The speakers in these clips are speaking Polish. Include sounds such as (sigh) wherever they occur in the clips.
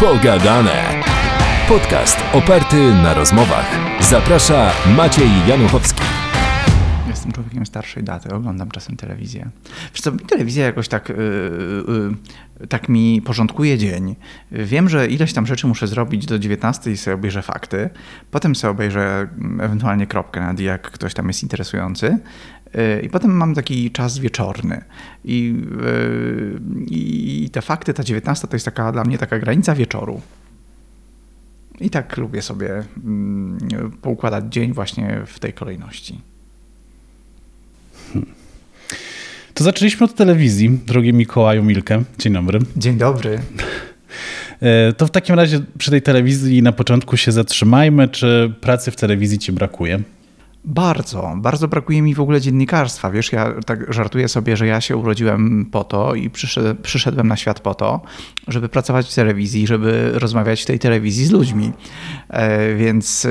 Pogadane. Podcast oparty na rozmowach. Zaprasza Maciej Januchowski. Jestem człowiekiem starszej daty, oglądam czasem telewizję. Wiesz co, telewizja jakoś tak, yy, yy, tak mi porządkuje dzień. Wiem, że ileś tam rzeczy muszę zrobić do 19 i sobie obejrzę fakty. Potem sobie obejrzę mm, ewentualnie kropkę nad jak ktoś tam jest interesujący. Yy, I potem mam taki czas wieczorny. I, yy, I te fakty, ta 19 to jest taka dla mnie taka granica wieczoru. I tak lubię sobie mm, poukładać dzień właśnie w tej kolejności. To zaczęliśmy od telewizji, drogi Mikołaju Milkę. Dzień dobry. Dzień dobry. E, to w takim razie przy tej telewizji na początku się zatrzymajmy. Czy pracy w telewizji ci brakuje? Bardzo, bardzo brakuje mi w ogóle dziennikarstwa. Wiesz, ja tak żartuję sobie, że ja się urodziłem po to i przyszedłem, na świat po to, żeby pracować w telewizji, żeby rozmawiać w tej telewizji z ludźmi. E, więc e,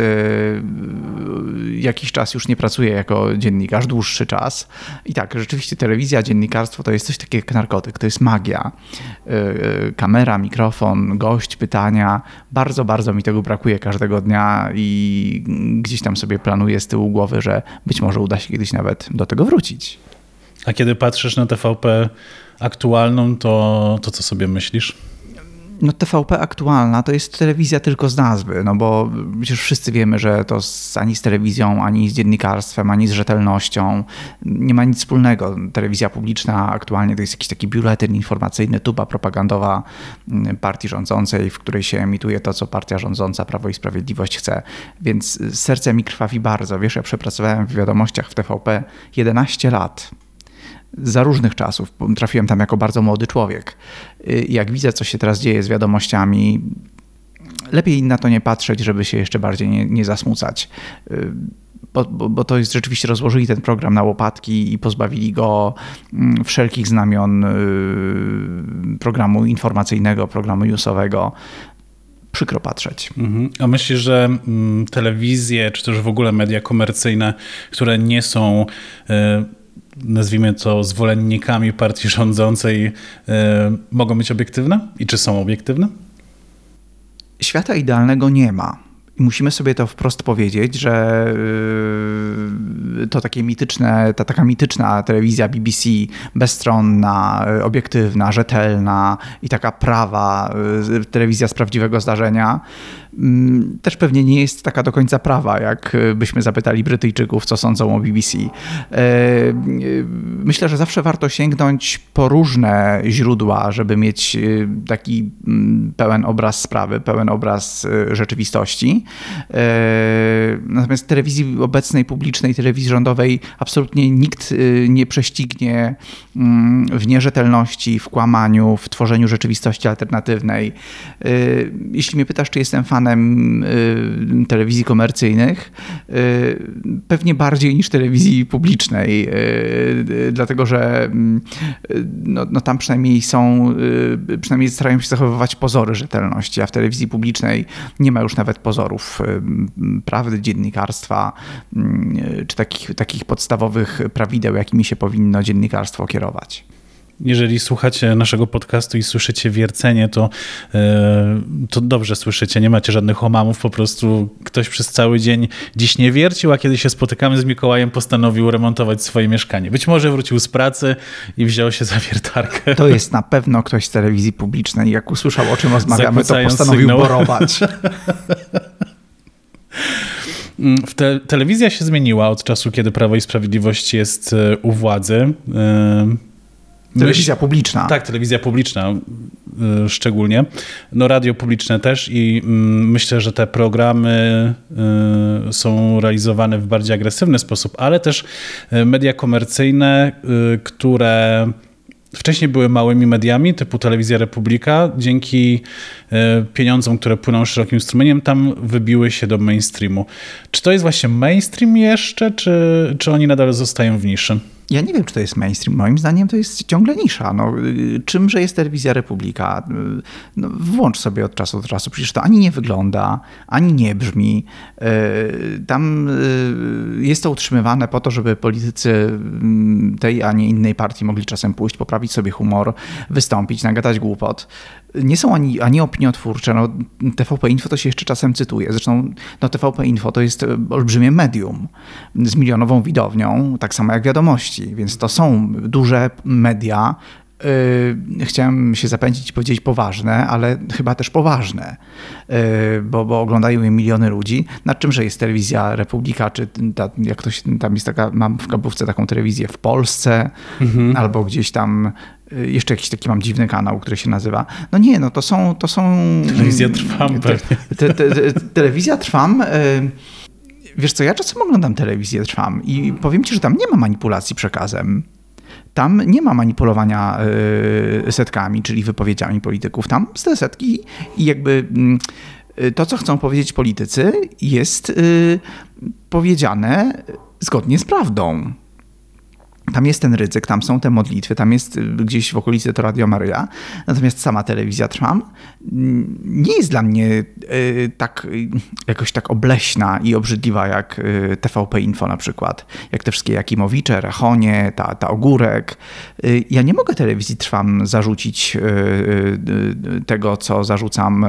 jakiś czas już nie pracuję jako dziennikarz, dłuższy czas. I tak, rzeczywiście telewizja, dziennikarstwo to jest coś takiego jak narkotyk, to jest magia. E, kamera, mikrofon, gość, pytania. Bardzo, bardzo mi tego brakuje każdego dnia i gdzieś tam sobie planuję z tyłu głowy głowy, że być może uda się kiedyś nawet do tego wrócić. A kiedy patrzysz na TVP aktualną, to, to co sobie myślisz? No TVP aktualna to jest telewizja tylko z nazwy, no bo przecież wszyscy wiemy, że to z, ani z telewizją, ani z dziennikarstwem, ani z rzetelnością nie ma nic wspólnego. Telewizja publiczna aktualnie to jest jakiś taki biuletyn informacyjny, tuba propagandowa mm, partii rządzącej, w której się emituje to, co partia rządząca Prawo i Sprawiedliwość chce. Więc serce mi krwawi bardzo. Wiesz, ja przepracowałem w wiadomościach w TVP 11 lat za różnych czasów. Trafiłem tam jako bardzo młody człowiek. Y, jak widzę, co się teraz dzieje z wiadomościami, lepiej na to nie patrzeć, żeby się jeszcze bardziej nie, nie zasmucać. Y, bo, bo, bo, to jest rzeczywiście rozłożyli ten program na łopatki i pozbawili go mm, wszelkich znamion y, programu informacyjnego, programu newsowego przykro patrzeć. Mhm. A myślisz, że mm, telewizje, czy też w ogóle media komercyjne, które nie są nazwijmy to, zwolennikami partii rządzącej e, mogą być obiektywne i czy są obiektywne? Świata idealnego nie ma. Musimy sobie to wprost powiedzieć, że yy, to takie mityczne, ta taka mityczna telewizja BBC, bezstronna, obiektywna, rzetelna i taka prawa, yy, telewizja z prawdziwego zdarzenia, Mm, też pewnie nie jest taka do końca prawa, jak byśmy zapytali Brytyjczyków, co sądzą o BBC. Myślę, że zawsze warto sięgnąć po różne źródła, żeby mieć taki mm, pełen obraz sprawy, pełen obraz rzeczywistości. Natomiast w telewizji obecnej, publicznej, telewizji rządowej absolutnie nikt nie prześcignie mm, w nierzetelności, w kłamaniu, w tworzeniu rzeczywistości alternatywnej. Jeśli mnie pytasz, czy jestem fan fanem y, telewizji komercyjnych, y, pewnie bardziej niż telewizji publicznej, y, dlatego że mm, no, no tam przynajmniej są, przynajmniej starają się zachowywać pozory rzetelności, a w telewizji publicznej nie ma już nawet pozorów prawdy, dziennikarstwa, czy takich, takich podstawowych prawideł, jakimi się powinno dziennikarstwo kierować jeżeli słuchacie naszego podcastu i słyszycie wiercenie, to, e, to dobrze słyszycie, nie macie żadnych omamów, po prostu ktoś przez cały dzień dziś nie wiercił, a kiedy się spotykamy z Mikołajem, postanowił remontować swoje mieszkanie. Być może wrócił z pracy i wziął się za wiertarkę. To jest na pewno ktoś z telewizji publicznej. Jak usłyszał, o czym rozmawiamy, to postanowił sygnał. borować. (laughs) Te, telewizja się zmieniła od czasu, kiedy Prawo i Sprawiedliwość jest e, u władzy. Telewizja publiczna. Tak, telewizja publiczna y, szczególnie. No radio publiczne też i mm, myślę, że te programy y, są realizowane w bardziej agresywny sposób, ale też media komercyjne, które wcześniej były małymi mediami typu Telewizja Republika, dzięki pieniądzom, które płyną szerokim strumieniem, tam wybiły się do mainstreamu. Czy to jest właśnie mainstream jeszcze, czy, czy oni nadal zostają w niszy? Ja nie wiem, czy to jest mainstream. Moim zdaniem to jest ciągle nisza. No, y, czymże jest telewizja Republika? Y, no, włącz sobie od czasu do czasu. Przecież to ani nie wygląda, ani nie brzmi. Y, tam jest to utrzymywane po to, żeby politycy mm, tej, a nie innej partii mogli czasem pójść, poprawić sobie humor, wystąpić, nagadać głupot. Nie są ani, ani opiniotwórcze. No, TVP Info to się jeszcze czasem cytuje. Zresztą no, TVP Info to jest olbrzymie medium z milionową widownią, tak samo jak wiadomości więc to są duże media. Yy, chciałem się zapędzić i powiedzieć poważne, ale chyba też poważne, yy, bo, bo oglądają je miliony ludzi. Nad czymże jest telewizja Republika, czy ta, jak to się, tam jest taka, mam w kablówce taką telewizję w Polsce, mhm. albo gdzieś tam jeszcze jakiś taki mam dziwny kanał, który się nazywa. No nie, no to są. To są telewizja Trwam te, te, te, telewizja Trwam. Yy, Wiesz co, ja czasem oglądam telewizję, trwam i powiem ci, że tam nie ma manipulacji przekazem. Tam nie ma manipulowania y, setkami, czyli wypowiedziami polityków. Tam te setki i jakby mm, y, to, co chcą powiedzieć politycy, jest y, powiedziane zgodnie z prawdą. Tam jest ten ryzyk, tam są te modlitwy, tam jest y, gdzieś w okolicy to Radio Maryja. Natomiast sama telewizja Trwam nie jest dla mnie y, tak y, jakoś tak obleśna i obrzydliwa jak TVP Info na przykład. Jak te wszystkie Jakimowicze, Rechonie, ta, ta Ogórek. Ja nie mogę telewizji Trwam zarzucić tego, co zarzucam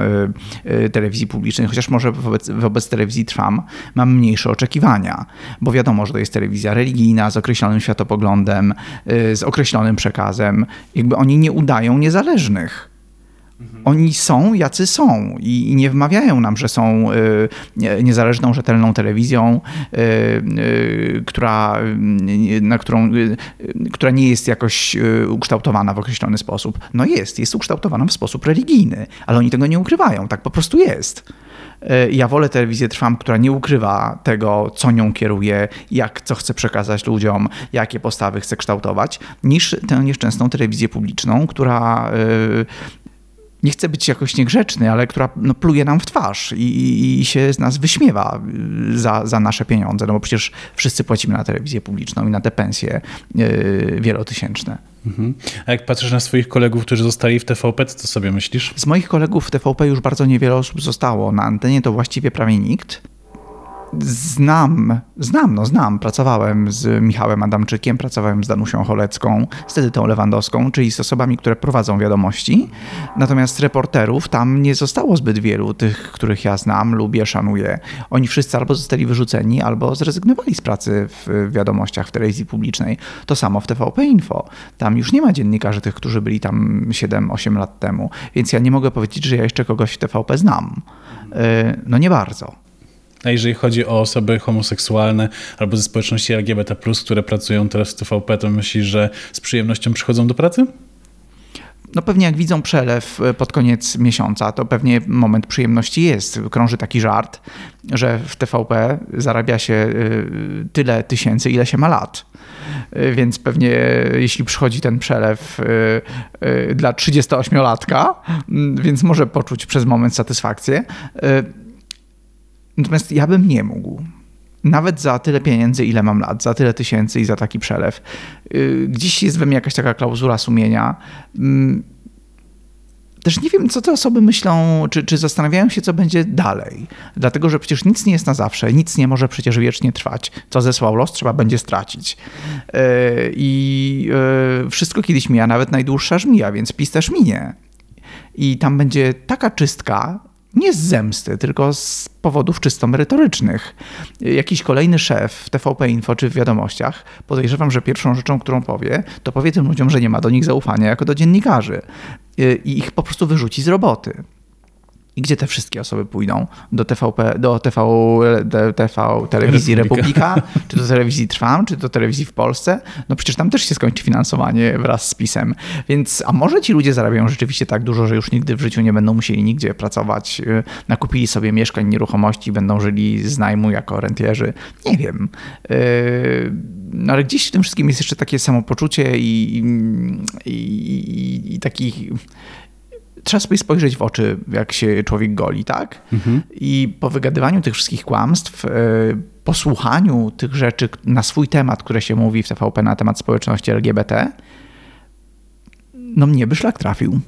telewizji publicznej, chociaż może wobec, wobec telewizji Trwam mam mniejsze oczekiwania, bo wiadomo, że to jest telewizja religijna z określonym światopoglądem, poglądem, y, z określonym przekazem. Jakby oni nie udają niezależnych. Oni są, jacy są i nie wmawiają nam, że są y, niezależną, rzetelną telewizją, y, która, na którą, która nie jest jakoś ukształtowana w określony sposób. No jest, jest ukształtowana w sposób religijny, ale oni tego nie ukrywają, tak po prostu jest. E, ja wolę telewizję Trwam, która nie ukrywa tego, co nią kieruje, jak, co chce przekazać ludziom, jakie postawy chce kształtować, niż tę nieszczęsną telewizję publiczną, która e, nie chcę być jakoś niegrzeczny, ale która no, pluje nam w twarz i, i, się z nas wyśmiewa za, za nasze pieniądze, no bo przecież wszyscy płacimy na telewizję publiczną i na te pensje yy, wielotysięczne. Mhm. A jak patrzysz na swoich kolegów, którzy zostali w TVP, co sobie myślisz? Z moich kolegów w TVP już bardzo niewiele osób zostało. Na antenie to właściwie prawie nikt. Znam, znam, no znam. Pracowałem z Michałem Adamczykiem, pracowałem z Danusią Cholecką, z Edytą Lewandowską, czyli z osobami, które prowadzą wiadomości. Natomiast reporterów tam nie zostało zbyt wielu, tych, których ja znam, lubię, szanuję. Oni wszyscy albo zostali wyrzuceni, albo zrezygnowali z pracy w wiadomościach, w telewizji publicznej. To samo w TVP Info. Tam już nie ma dziennikarzy tych, którzy byli tam 7-8 lat temu. Więc ja nie mogę powiedzieć, że ja jeszcze kogoś w TVP znam. Y, no nie bardzo. A jeżeli chodzi o osoby homoseksualne albo ze społeczności LGBT, które pracują teraz w TVP, to myślisz, że z przyjemnością przychodzą do pracy? No pewnie jak widzą przelew e, pod koniec miesiąca, to pewnie moment przyjemności jest. Krąży taki żart, że w TVP zarabia się e, tyle tysięcy, ile się ma lat. E, więc pewnie jeśli przychodzi ten przelew dla 38-latka, więc może poczuć przez moment satysfakcję Natomiast ja bym nie mógł. Nawet za tyle pieniędzy, ile mam lat, za tyle tysięcy i za taki przelew. Y, gdzieś jest we mnie jakaś taka klauzula sumienia. Mm, też nie wiem, co te osoby myślą, czy, czy zastanawiają się, co będzie dalej. Dlatego, że przecież nic nie jest na zawsze, nic nie może przecież wiecznie trwać. Co zesłał los, trzeba będzie stracić. Y, I y, wszystko kiedyś mija, nawet najdłuższa żmija, więc PiS też minie. I tam będzie taka czystka, nie z zemsty, tylko z powodów czysto merytorycznych. Jakiś kolejny szef w TVP Info czy w wiadomościach, podejrzewam, że pierwszą rzeczą, którą powie, to powie tym ludziom, że nie ma do nich zaufania jako do dziennikarzy i ich po prostu wyrzuci z roboty. I gdzie te wszystkie osoby pójdą? Do TVP, do TV, do TV Telewizji Republika. Republika, czy do telewizji Trwam, czy do telewizji w Polsce? No przecież tam też się skończy finansowanie wraz z pisem. Więc, a może ci ludzie zarabiają rzeczywiście tak dużo, że już nigdy w życiu nie będą musieli nigdzie pracować, y, nakupili sobie mieszkań, nieruchomości, będą żyli z najmu jako rentierzy. Nie wiem. Y, no ale gdzieś w tym wszystkim jest jeszcze takie samopoczucie i, i, i, i taki trzeba sobie spojrzeć w oczy, jak się człowiek goli, tak? I po wygadywaniu tych wszystkich kłamstw, y, po słuchaniu tych rzeczy na swój temat, które się mówi w TVP na temat społeczności LGBT, no mnie by szlak trafił.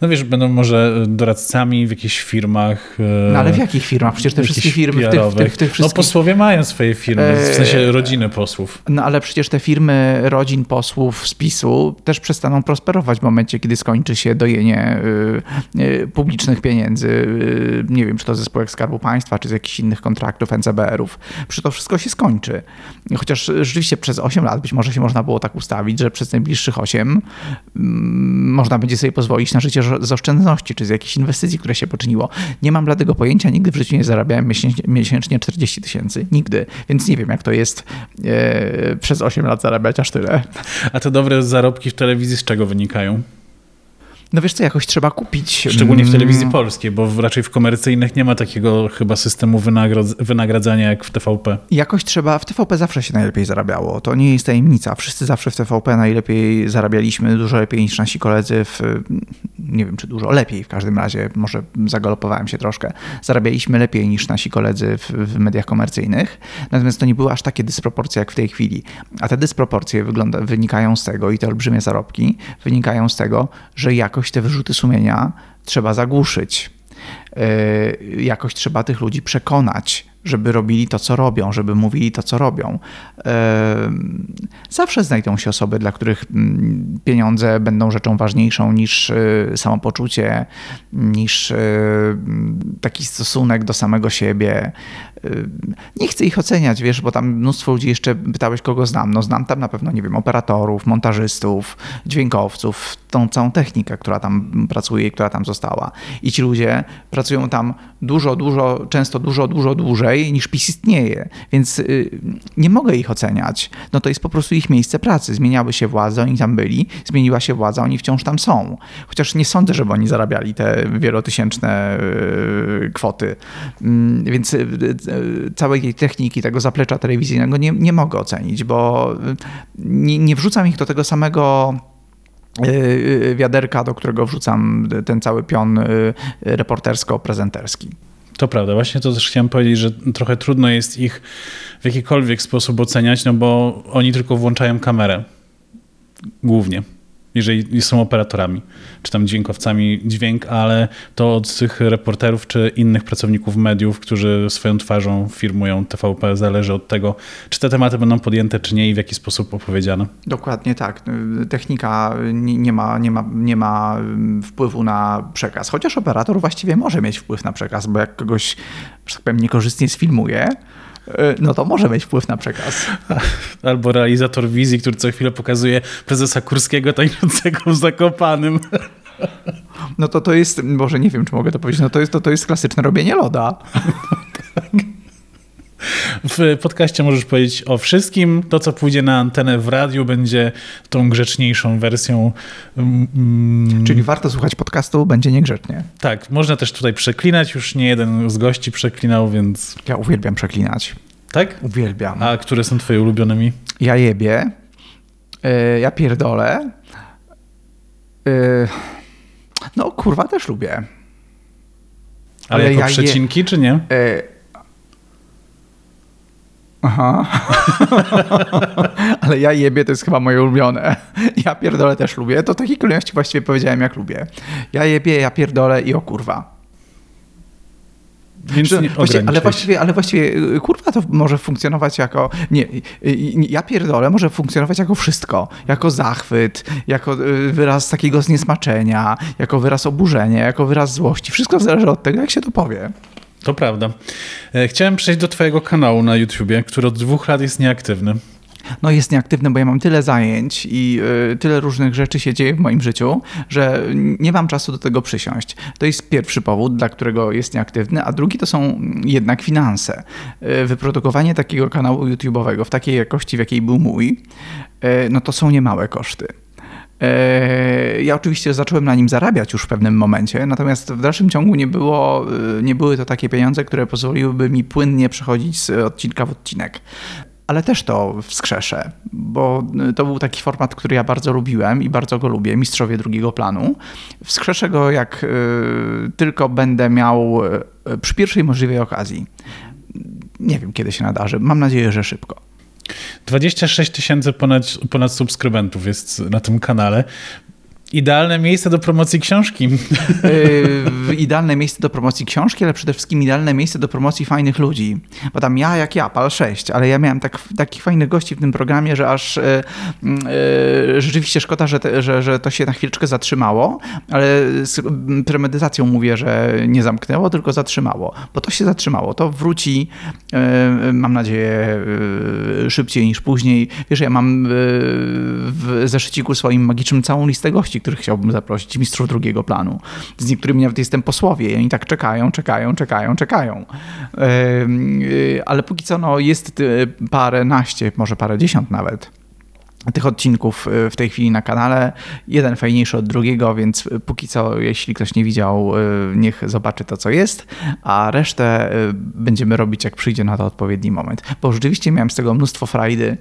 No wiesz, będą może doradcami w jakichś firmach. e, No ale w jakich firmach? Przecież te wszystkie firmy, w tych, w tych, w tych. No wszystkich... posłowie mają swoje firmy, w Eee, sensie rodziny posłów. No ale przecież te firmy rodzin posłów z PiSu też przestaną prosperować w momencie, kiedy skończy się dojenie y, y, publicznych pieniędzy. Y, nie wiem, czy to ze spółek Skarbu Państwa, czy z jakichś innych kontraktów NCBR-ów. Przecież to wszystko się skończy. Chociaż rzeczywiście przez 8 lat być może się można było tak ustawić, że przez najbliższych 8 mm, można będzie sobie pozwolić na życie z oszczędności, czy z jakichś inwestycji, które się poczyniło. Nie mam bladego pojęcia, nigdy w życiu nie zarabiałem miesięcznie, miesięcznie 40 tysięcy. Nigdy. Więc nie wiem, jak to jest e, przez 8 lat zarabiać aż tyle. A te dobre zarobki w telewizji z czego wynikają? No wiesz co, jakoś trzeba kupić. Szczególnie w mm, telewizji polskiej, bo raczej w komercyjnych nie ma takiego chyba systemu wynagradzania jak w TVP. Jakoś trzeba, w TVP zawsze się najlepiej zarabiało. To nie jest tajemnica. Wszyscy zawsze w TVP najlepiej zarabialiśmy, dużo lepiej niż nasi koledzy w, nie wiem czy dużo, lepiej w każdym razie, może zagalopowałem się troszkę. Zarabialiśmy lepiej niż nasi koledzy w, w mediach komercyjnych, natomiast to nie były aż takie dysproporcje jak w tej chwili. A te dysproporcje wygląda, wynikają z tego i te olbrzymie zarobki wynikają z tego, że jakoś te wyrzuty sumienia trzeba zagłuszyć. Yy, jakoś trzeba tych ludzi przekonać, żeby robili to, co robią, żeby mówili to, co robią. Zawsze znajdą się osoby, dla których mm, pieniądze będą rzeczą ważniejszą niż yy, samopoczucie, niż yy, taki stosunek do samego siebie. Nie chcę ich oceniać, wiesz, bo tam mnóstwo ludzi jeszcze pytałeś, kogo znam. No znam tam na pewno, nie wiem, operatorów, montażystów, dźwiękowców, tą całą technikę, która tam pracuje i która tam została. I ci ludzie pracują tam dużo, dużo, często dużo, dużo dłużej niż PiS istnieje, więc y, nie mogę ich oceniać. No to jest po prostu ich miejsce pracy. Zmieniały się władze, oni tam byli, zmieniła się władza, oni wciąż tam są. Chociaż nie sądzę, żeby oni zarabiali te wielotysięczne y, kwoty. Mm, Więc y, całej tej techniki, tego zaplecza telewizyjnego nie, nie mogę ocenić, bo nie, nie wrzucam ich do tego samego wiaderka, do którego wrzucam ten cały pion reportersko-prezenterski. To prawda, właśnie to też chciałem powiedzieć, że trochę trudno jest ich w jakikolwiek sposób oceniać, no bo oni tylko włączają kamerę. Głównie. Jeżeli są operatorami, czy tam dźwiękowcami dźwięk, ale to od tych reporterów czy innych pracowników mediów, którzy swoją twarzą firmują TVP, zależy od tego, czy te tematy będą podjęte, czy nie i w jaki sposób opowiedziane. Dokładnie tak. Technika nie, ma, nie, ma, nie ma wpływu na przekaz. Chociaż operator właściwie może mieć wpływ na przekaz, bo jak kogoś, że tak powiem, niekorzystnie sfilmuje, no to może mieć wpływ na przekaz. (laughs) Albo realizator wizji, który co chwilę pokazuje prezesa Kurskiego tańczącego w Zakopanym. No to to jest, może nie wiem, czy mogę to powiedzieć, no to jest, to, to jest klasyczne robienie loda. (laughs) W podcaście możesz powiedzieć o wszystkim. To, co pójdzie na antenę w radiu, będzie tą grzeczniejszą wersją. Mm, Czyli warto słuchać podcastu, będzie niegrzecznie. tak, można też tutaj przeklinać. Już nie jeden z gości przeklinał, więc. Ja uwielbiam przeklinać. Tak? Uwielbiam. A które są twoje ulubionymi? Ja jebie, y, ja pierdolę. Y, No kurwa też lubię. Ale, Ale jako ja je- przecinki, czy nie? E... Aha. (laughs) Ale ja jebie to jest chyba moje ulubione. Ja pierdolę też lubię. To w takiej kolejności właściwie powiedziałem jak lubię. Ja jebie, ja pierdolę i o kurwa. Więc nie właściwie, ale, właściwie, ale właściwie y, kurwa to może funkcjonować jako. Nie, y, y, ja pierdolę może funkcjonować jako wszystko. Jako zachwyt, jako wyraz takiego zniesmaczenia, jako wyraz oburzenia, jako wyraz złości. Wszystko zależy od tego, jak się to powie. To prawda. E, Chciałem przejść do twojego kanału na YouTubie, który od dwóch lat jest nieaktywny. no jest nieaktywny, bo ja mam tyle zajęć i y, tyle różnych rzeczy się dzieje w moim życiu, że nie mam czasu do tego przysiąść. To jest pierwszy powód, dla którego jest nieaktywny, a drugi to są jednak finanse. Y, wyprodukowanie takiego kanału YouTube'owego w takiej jakości, w jakiej był mój, y, no to są niemałe koszty. E, Ja oczywiście zacząłem na nim zarabiać już w pewnym momencie, natomiast w dalszym ciągu nie, było, y, nie były to takie pieniądze, które pozwoliłyby mi płynnie przechodzić z odcinka w odcinek. ale też to wskrzeszę, bo to był taki format, który ja bardzo lubiłem i bardzo go lubię, Mistrzowie drugiego planu. Wskrzeszę go jak tylko będę miał przy pierwszej możliwej okazji. Nie wiem, kiedy się nadarzy. Mam nadzieję, że szybko. 26 tysięcy ponad, ponad subskrybentów jest na tym kanale. Idealne miejsce do promocji książki. (laughs) Yy, idealne miejsce do promocji książki, ale przede wszystkim idealne miejsce do promocji fajnych ludzi. Bo tam ja jak ja, PAL 6, ale ja miałem tak, takich fajnych gości w tym programie, że aż yy, yy, rzeczywiście szkoda, że, te, że, że to się na chwileczkę zatrzymało, ale z premedytacją mówię, że nie zamknęło, tylko zatrzymało. Bo to się zatrzymało. To wróci, yy, mam nadzieję, yy, szybciej niż później. Wiesz, ja mam w zeszyciku swoim magicznym całą listę gości, których chciałbym zaprosić, mistrzów drugiego planu. Z niektórymi nawet jestem posłowie i oni tak czekają, czekają, czekają, czekają. Yy, ale póki co no, jest parę naście, może parę dziesiąt nawet tych odcinków y, w tej chwili na kanale. Jeden fajniejszy od drugiego, więc póki co, jeśli ktoś nie widział, y, niech zobaczy to, co jest, a resztę y, będziemy robić, jak przyjdzie na to odpowiedni moment. Bo rzeczywiście miałem z tego mnóstwo frajdy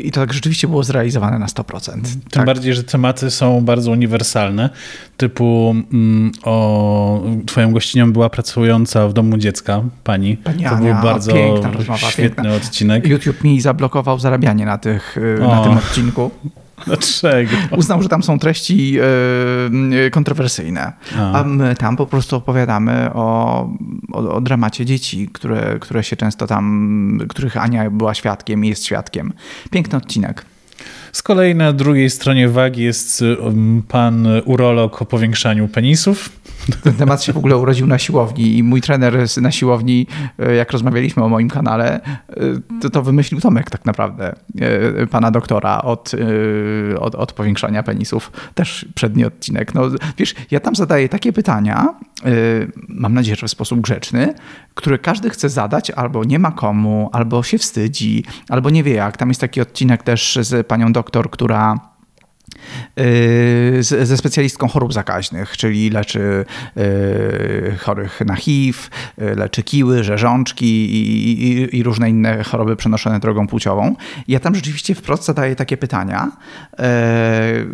i to tak rzeczywiście było zrealizowane na 100%. Tym tak. bardziej, że tematy są bardzo uniwersalne, typu mm, o twoją gościnią była pracująca w domu dziecka, pani. pani to Ania, był bardzo rozmowa, świetny piękna. odcinek. YouTube mi zablokował zarabianie na tym y, na tym odcinku. (laughs) Dlaczego? Uznał, że tam są treści y, kontrowersyjne. A. A. my tam po prostu opowiadamy o, o, o, dramacie dzieci, które, które się często tam, których Ania była świadkiem i jest świadkiem. Piękny odcinek. Z kolei na drugiej stronie wagi jest y, pan urolog o powiększaniu penisów. Ten temat się w ogóle urodził na siłowni i mój trener na siłowni, y, jak rozmawialiśmy o moim kanale, y, to, to wymyślił Tomek tak naprawdę, pana doktora od, od, od powiększania penisów. Też przedni odcinek. No, wiesz, ja tam zadaję takie pytania, mam nadzieję, że w sposób grzeczny, które każdy chce zadać, albo nie ma komu, albo się wstydzi, albo nie wie jak. Tam jest taki odcinek też z panią doktor, która Y, ze specjalistką chorób zakaźnych, czyli leczy y, chorych na HIV, y, leczy kiły, rzeżączki i, i, i, różne inne choroby przenoszone drogą płciową. Ja tam rzeczywiście wprost zadaję takie pytania,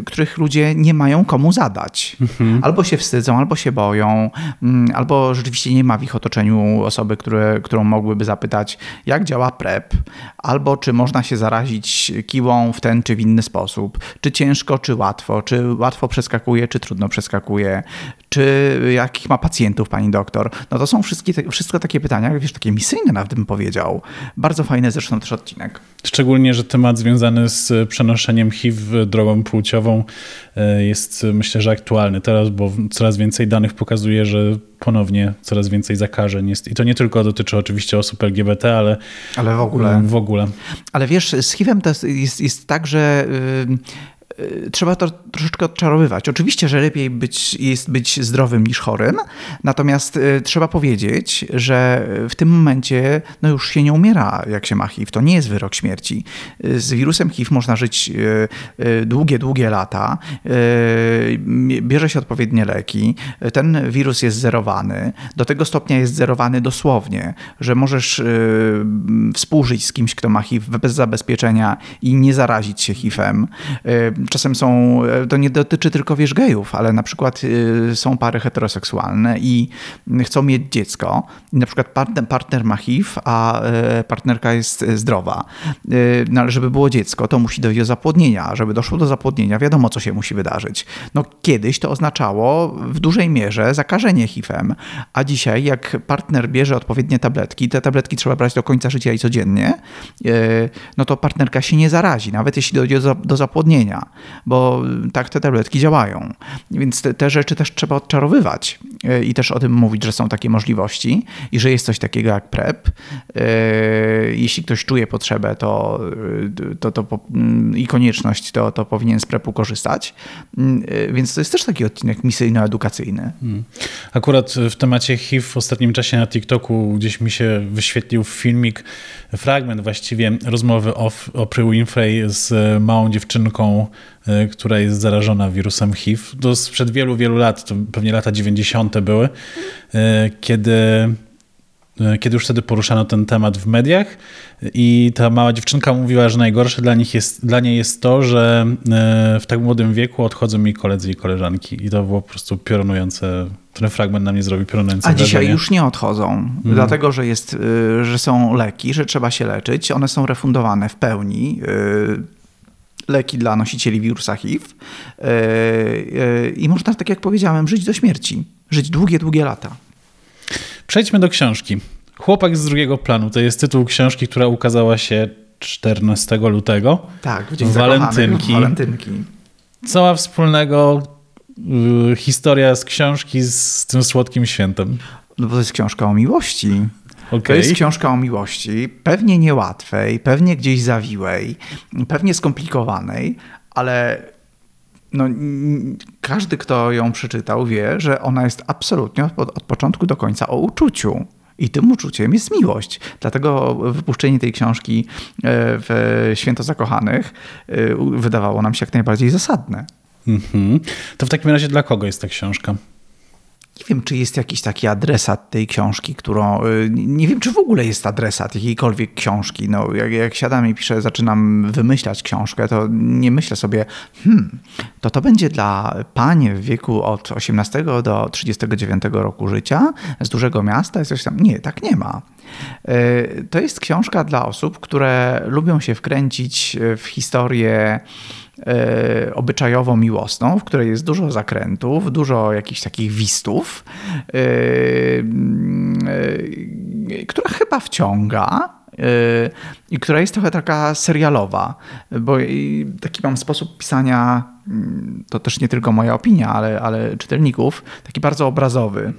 których ludzie nie mają komu zadać. Mhm. Albo się wstydzą, albo się boją, mm, albo rzeczywiście nie ma w ich otoczeniu osoby, które, którą mogłyby zapytać, jak działa PrEP, albo czy można się zarazić kiłą w ten czy w inny sposób, czy ciężko czy łatwo, czy łatwo przeskakuje, czy trudno przeskakuje, czy jakich ma pacjentów pani doktor. No to są wszystkie, wszystko takie pytania, wiesz, takie misyjne nawet bym powiedział. Bardzo fajny zresztą też odcinek. Szczególnie, że temat związany z przenoszeniem HIV drogą płciową e, jest myślę, że aktualny teraz, bo coraz więcej danych pokazuje, że ponownie coraz więcej zakażeń jest. I to nie tylko dotyczy oczywiście osób LGBT, ale, ale w ogóle. W ogóle. Ale wiesz, z HIV-em to jest, jest tak, że trzeba to troszeczkę odczarowywać. Oczywiście, że lepiej być, jest być zdrowym niż chorym, natomiast y, trzeba powiedzieć, że w tym momencie no już się nie umiera, jak się ma HIV. To nie jest wyrok śmierci. Y, z wirusem HIV można żyć długie, długie lata. Bierze się odpowiednie leki. Ten wirus jest zerowany. Do tego stopnia jest zerowany dosłownie, że możesz współżyć z kimś, kto ma HIV bez zabezpieczenia i nie zarazić się HIV-em czasem są, e, to nie dotyczy tylko wiesz gejów, ale na przykład e, są pary heteroseksualne i chcą mieć dziecko. Na przykład partner, partner ma HIV, a e, partnerka jest zdrowa. No, ale żeby było dziecko, to musi dojść do zapłodnienia. Żeby doszło do zapłodnienia, wiadomo, co się musi wydarzyć. No, kiedyś to oznaczało w dużej mierze zakażenie HIV-em, a dzisiaj jak partner bierze odpowiednie tabletki, te tabletki trzeba brać do końca życia i codziennie, no to partnerka się nie zarazi, nawet jeśli dojdzie do, do zapłodnienia bo tak te tabletki działają. Więc te, te rzeczy też trzeba odczarowywać i też o tym mówić, że są takie możliwości i że jest coś takiego jak PrEP. E, jeśli ktoś czuje potrzebę to, to, to, to mm, i konieczność, to, to powinien z PrEP-u korzystać. Mm, e, więc to jest też taki odcinek misyjno-edukacyjny. Hmm. Akurat w temacie HIV w ostatnim czasie na TikToku gdzieś mi się wyświetlił filmik, fragment właściwie rozmowy o Oprah Winfrey z małą dziewczynką E, która jest zarażona wirusem HIV. To sprzed wielu, wielu lat, to pewnie lata 90. były, e, kiedy e, kiedy już wtedy poruszano ten temat w mediach i ta mała dziewczynka mówiła, że najgorsze dla, nich jest, dla niej jest to, że e, w tak młodym wieku odchodzą jej koledzy i koleżanki i to było po prostu piorunujące, ten fragment na mnie zrobił piorunujące A dzisiaj wrażenie. już nie odchodzą, Mhm. dlatego że, jest, że są leki, że trzeba się leczyć. One są refundowane w pełni. Leki dla nosicieli wirusa HIV. y, y, I można, tak jak powiedziałem, żyć do śmierci. Żyć długie, długie lata. Przejdźmy do książki. Chłopak z drugiego planu to jest tytuł książki, która ukazała się 14 lutego. Tak, w dzień Walentynki. Walentynki. Co ma wspólnego y, historia z książki z tym słodkim świętem? No bo to jest książka o miłości. To Okej. jest książka o miłości, pewnie niełatwej, pewnie gdzieś zawiłej, pewnie skomplikowanej, ale no, każdy, kto ją przeczytał, wie, że ona jest absolutnie od, od początku do końca o uczuciu. I tym uczuciem jest miłość. Dlatego wypuszczenie tej książki e, w Święto Zakochanych e, wydawało nam się jak najbardziej zasadne. Mhm. To w takim razie dla kogo jest ta książka? Nie wiem, czy jest jakiś taki adresat tej książki, którą. y, Nie wiem, czy w ogóle jest adresat jakiejkolwiek książki. No, jak, jak siadam i piszę, zaczynam wymyślać książkę, to nie myślę sobie, hmm, to to będzie dla pań w wieku od 18 do 39 roku życia z dużego miasta, jest coś tam. Nie, tak nie ma. To jest książka dla osób, które lubią się wkręcić w historię e, obyczajowo-miłosną, w której jest dużo zakrętów, dużo jakichś takich wistów, e, e, która chyba wciąga. E, I która jest trochę taka serialowa, bo taki mam sposób pisania, mm, to też nie tylko moja opinia, ale, ale czytelników, taki bardzo obrazowy,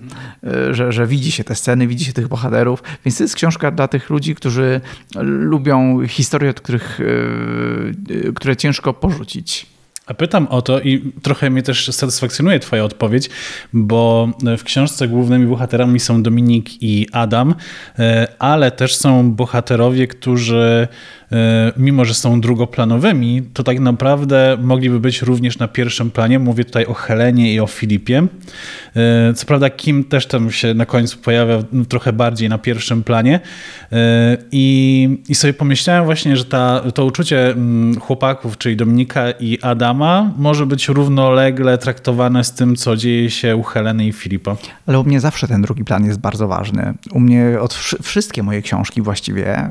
e, że, że widzi się te sceny, widzi się tych bohaterów, więc to jest książka dla tych ludzi, którzy lubią historie, od których, e, które ciężko porzucić. A pytam o to i trochę mnie też satysfakcjonuje Twoja odpowiedź, bo w książce głównymi bohaterami są Dominik i Adam, e, ale też są bohaterowie, którzy mimo, że są drugoplanowymi, to tak naprawdę mogliby być również na pierwszym planie. Mówię tutaj o Helenie i o Filipie. E, Co prawda Kim też tam się na końcu pojawia no, trochę bardziej na pierwszym planie E, i, i sobie pomyślałem właśnie, że ta, to uczucie mm, chłopaków, czyli Dominika i Adama może być równolegle traktowane z tym, co dzieje się u Heleny i Filipa. Ale u mnie zawsze ten drugi plan jest bardzo ważny. U mnie od wszy- wszystkie moje książki właściwie,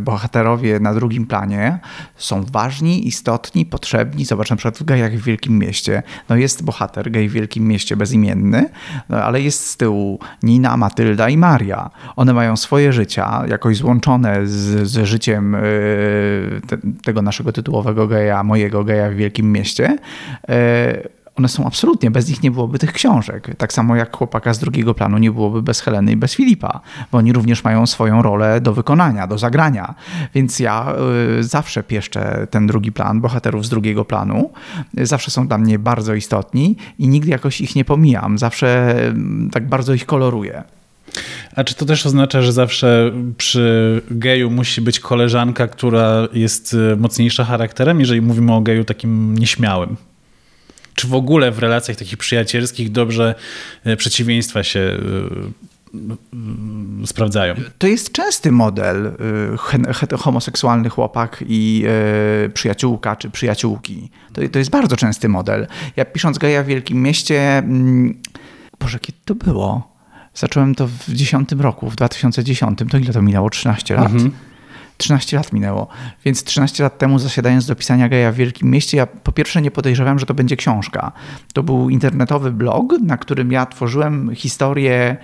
bohaterowie na drugim planie są ważni, istotni, potrzebni. Zobacz na przykład w Gejach w Wielkim Mieście. No jest bohater Gej w Wielkim Mieście bezimienny, no, ale jest z tyłu Nina, Matylda i Maria. One mają swoje życia, jakoś złączone z, z życiem yy, te, tego naszego tytułowego geja, mojego geja w Wielkim Mieście. Yy, one są absolutnie, bez nich nie byłoby tych książek. Tak samo jak chłopaka z drugiego planu nie byłoby bez Heleny i bez Filipa, bo oni również mają swoją rolę do wykonania, do zagrania. Więc ja y, zawsze pieszczę ten drugi plan, bohaterów z drugiego planu. Zawsze są dla mnie bardzo istotni i nigdy jakoś ich nie pomijam. Zawsze y, tak bardzo ich koloruję. A czy to też oznacza, że zawsze przy geju musi być koleżanka, która jest y, mocniejsza charakterem, jeżeli mówimy o geju takim nieśmiałym? Czy w ogóle w relacjach takich przyjacielskich dobrze y, przeciwieństwa się y, sprawdzają? To jest częsty model het- homoseksualny chłopak i przyjaciółka czy przyjaciółki. To, to jest bardzo częsty model. Ja pisząc Geja w Wielkim Mieście, mm, Boże, kiedy to było? Zacząłem to w 10 roku, w 2010. To ile to minęło? 13 lat. 13 lat minęło, więc 13 lat temu zasiadając do pisania geja w Wielkim Mieście, ja po pierwsze nie podejrzewałem, że to będzie książka. To był internetowy blog, na którym ja tworzyłem historię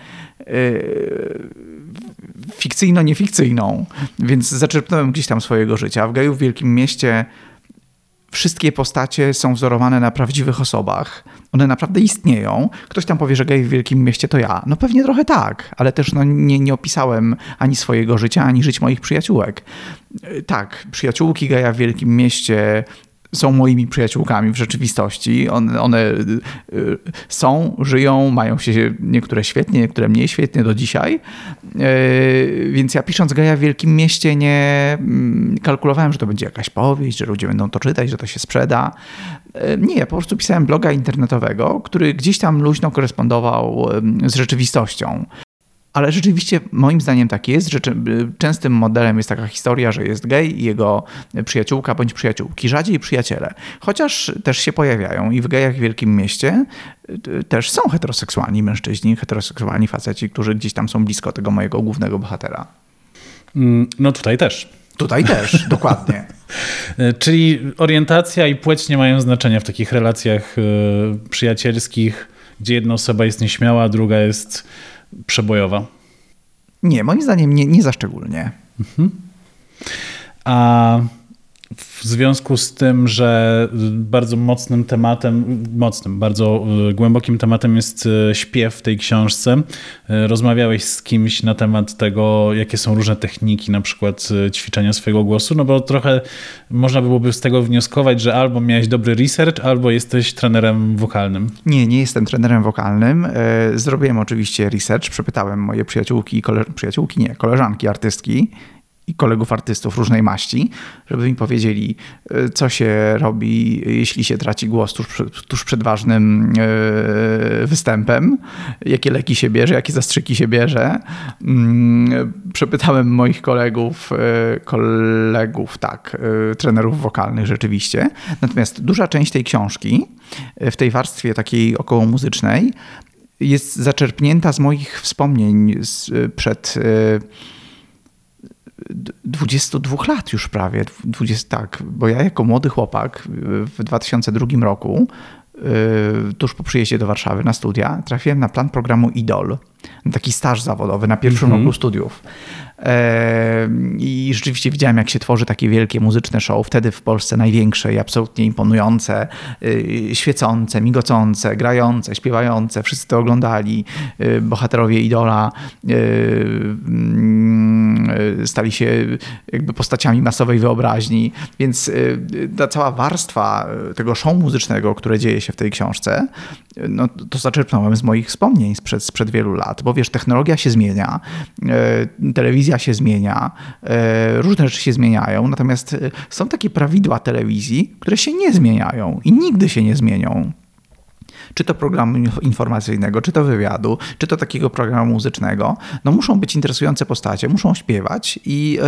yy, fikcyjno-niefikcyjną, więc zaczerpnąłem gdzieś tam swojego życia. W geju w Wielkim Mieście wszystkie postacie są wzorowane na prawdziwych osobach. One naprawdę istnieją. Ktoś tam powie, że gej w wielkim mieście to ja. No pewnie trochę tak, ale też no, nie, nie opisałem ani swojego życia, ani żyć moich przyjaciółek. Tak, przyjaciółki geja w wielkim mieście są moimi przyjaciółkami w rzeczywistości. One, one y, y, są, żyją, mają się niektóre świetnie, niektóre mniej świetnie do dzisiaj. Y, Więc ja pisząc Geja w Wielkim Mieście nie mm, kalkulowałem, że to będzie jakaś powieść, że ludzie będą to czytać, że to się sprzeda. Nie, po prostu pisałem bloga internetowego, który gdzieś tam luźno korespondował z rzeczywistością. Ale rzeczywiście moim zdaniem tak jest, że częstym modelem jest taka historia, że jest gej i jego przyjaciółka bądź przyjaciółki, rzadziej przyjaciele. Chociaż też się pojawiają i w gejach w wielkim mieście y, też są heteroseksualni mężczyźni, heteroseksualni faceci, którzy gdzieś tam są blisko tego mojego głównego bohatera. Mm, no tutaj też. Tutaj też, (laughs) dokładnie. E, czyli orientacja i płeć nie mają znaczenia w takich relacjach e, przyjacielskich, gdzie jedna osoba jest nieśmiała, druga jest przebojowa. Nie, moim zdaniem nie, nie za szczególnie. Mhm. A w związku z tym, że bardzo mocnym tematem, mocnym, bardzo e, głębokim tematem jest e, śpiew w tej książce. E, rozmawiałeś z kimś na temat tego, jakie są różne techniki, na przykład ćwiczenia swojego głosu, no bo trochę można byłoby z tego wnioskować, że albo miałeś dobry research, albo jesteś trenerem wokalnym. Nie, nie jestem trenerem wokalnym. Zrobiłem oczywiście research, przepytałem moje przyjaciółki kole... przyjaciółki, nie, koleżanki artystki i kolegów artystów różnej maści, żeby mi powiedzieli, e, co się robi, jeśli się traci głos tuż, tuż przed ważnym e, występem, jakie leki się bierze, jakie zastrzyki się bierze. Mm, przepytałem moich kolegów, e, kolegów, tak, trenerów wokalnych rzeczywiście. Natomiast duża część tej książki w tej warstwie takiej około muzycznej jest zaczerpnięta z moich wspomnień przed 22 lat już prawie, 20, tak, bo ja jako młody chłopak w 2002 roku, y, tuż po przyjeździe do Warszawy na studia, trafiłem na plan programu IDOL, taki staż zawodowy na pierwszym mm -hmm. roku studiów. I rzeczywiście widziałem, jak się tworzy takie wielkie muzyczne show, wtedy w Polsce największe i absolutnie imponujące, y, świecące, migocące, grające, śpiewające. Wszyscy to oglądali. Y, bohaterowie idola mm, stali się jakby postaciami masowej wyobraźni, więc ta cała warstwa tego show muzycznego, które dzieje się w tej książce, no, to zaczerpnąłem z moich wspomnień sprzed, sprzed wielu lat, bo wiesz, technologia się zmienia, telewizja się zmienia, e, różne rzeczy się zmieniają, natomiast e, są takie prawidła telewizji, które się nie zmieniają i nigdy się nie zmienią czy to programu informacyjnego, czy to wywiadu, czy to takiego programu muzycznego, no muszą być interesujące postacie, muszą śpiewać i,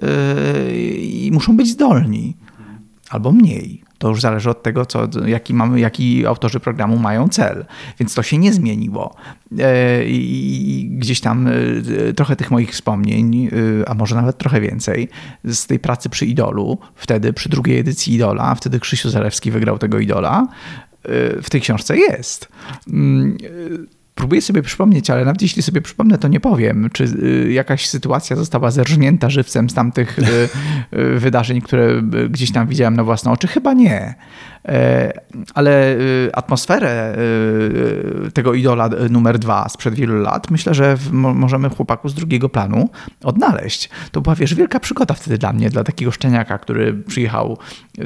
yy, yy, i muszą być zdolni. Albo mniej. To już zależy od tego, co, jaki, mamy, jaki autorzy programu mają cel. Więc to się nie zmieniło. E, I gdzieś tam trochę tych moich wspomnień, a może nawet trochę więcej, z tej pracy przy Idolu, wtedy przy drugiej edycji Idola, wtedy Krzysiu Zalewski wygrał tego Idola, w tej książce jest. Próbuję sobie przypomnieć, ale nawet jeśli sobie przypomnę, to nie powiem, czy y, jakaś sytuacja została zerżnięta żywcem z tamtych y, y, wydarzeń, które gdzieś tam widziałem na własne oczy. Chyba nie. E, ale atmosferę tego idola numer dwa sprzed wielu lat myślę, że możemy chłopaku z drugiego planu odnaleźć. To była, wiesz, wielka przygoda wtedy dla mnie, dla takiego szczeniaka, który przyjechał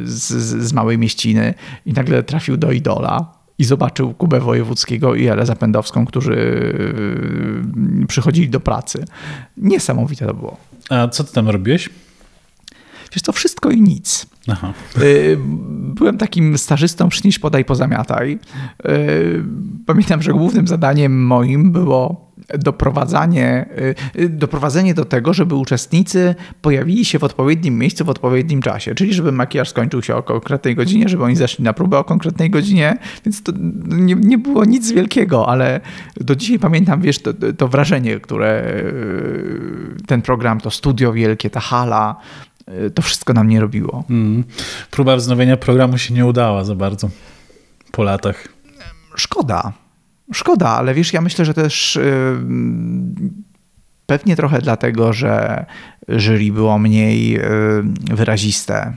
z, z małej mieściny i nagle trafił do idola i zobaczył Kubę Wojewódzkiego i Elę Zapędowską, którzy yy, przychodzili do pracy. Niesamowite to było. A co ty tam robiłeś? Wiesz, to wszystko i nic. Aha. Yy, byłem takim stażystą, przynieś, podaj, pozamiataj. Yy, pamiętam, że głównym zadaniem moim było doprowadzanie, y, doprowadzenie do tego, żeby uczestnicy pojawili się w odpowiednim miejscu w odpowiednim czasie, czyli żeby makijaż skończył się o konkretnej godzinie, żeby oni zeszli na próbę o konkretnej godzinie, więc to nie, nie było nic wielkiego, ale do dzisiaj pamiętam, wiesz, to, to wrażenie, które y, ten program, to studio wielkie, ta hala, y, to wszystko nam nie robiło. Mm. Próba wznowienia programu się nie udała za bardzo po latach. Szkoda. Szkoda, ale wiesz, ja myślę, że też pewnie trochę dlatego, że jury było mniej wyraziste.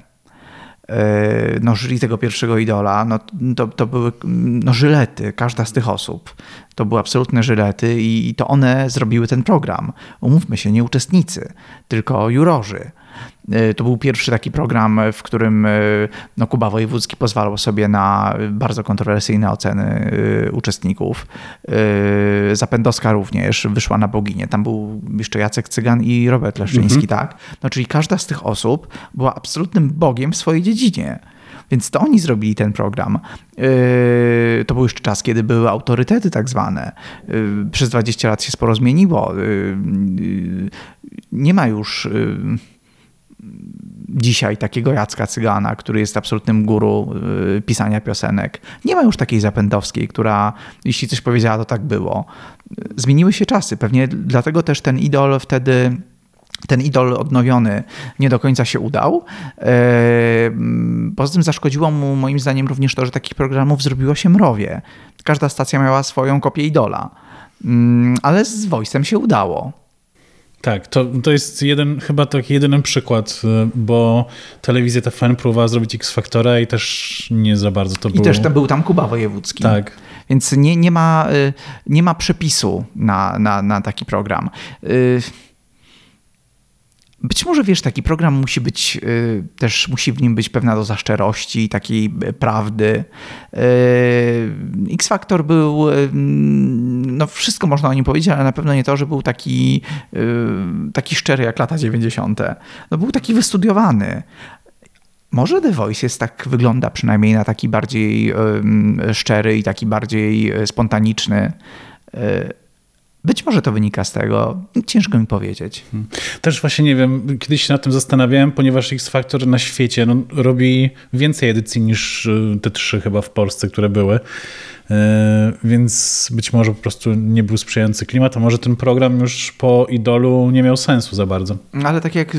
Y, no, jury tego pierwszego idola, no, to, to były no, żylety, każda z tych osób. To były absolutne żylety i to one zrobiły ten program. Umówmy się, nie uczestnicy, tylko jurorzy. E, to był pierwszy taki program, w którym e, no, Kuba Wojewódzki pozwalał sobie na bardzo kontrowersyjne oceny e, uczestników. Zapędowska również wyszła na boginię. Tam był jeszcze Jacek Cygan i Robert Leszczyński, mhm. tak? No, czyli każda z tych osób była absolutnym bogiem w swojej dziedzinie. Więc to oni zrobili ten program. Yy, to był jeszcze czas, kiedy były autorytety tak zwane. Yy, przez 20 lat się sporo zmieniło. Yy, nie ma już dzisiaj takiego Jacka Cygana, który jest absolutnym guru pisania piosenek. Nie ma już takiej Zapędowskiej, która jeśli coś powiedziała, to tak było. Zmieniły się czasy. Pewnie dlatego też ten idol wtedy ten idol odnowiony nie do końca się udał. E, poza tym zaszkodziło mu moim zdaniem również to, że takich programów zrobiło się mrowie. Każda stacja miała swoją kopię idola. Mm, ale z Voice'em się udało. Tak, to, to jest jeden, chyba taki jedyny przykład, e, bo telewizja TVN próbowała zrobić X Factora i też nie za bardzo to I było. I też tam był tam Kuba Wojewódzki. Tak. Więc nie, nie, ma, e, nie ma przepisu na, na, na taki program. Być może wiesz, taki program musi być, y, też musi w nim być pewna doza szczerości, takiej y, prawdy. Y, X Factor był, no wszystko można o nim powiedzieć, ale na pewno nie to, że był taki, taki szczery jak lata 90. No był taki wystudiowany. Może The Voice jest tak, wygląda przynajmniej na taki bardziej szczery i taki bardziej spontaniczny. Być może to wynika z tego, ciężko mi powiedzieć. Też właśnie nie wiem, kiedyś się nad tym zastanawiałem, ponieważ X Factor na świecie no, robi więcej edycji niż y, te trzy chyba w Polsce, które były. E, więc być może po prostu nie był sprzyjający klimat, a może ten program już po idolu nie miał sensu za bardzo. Ale tak jak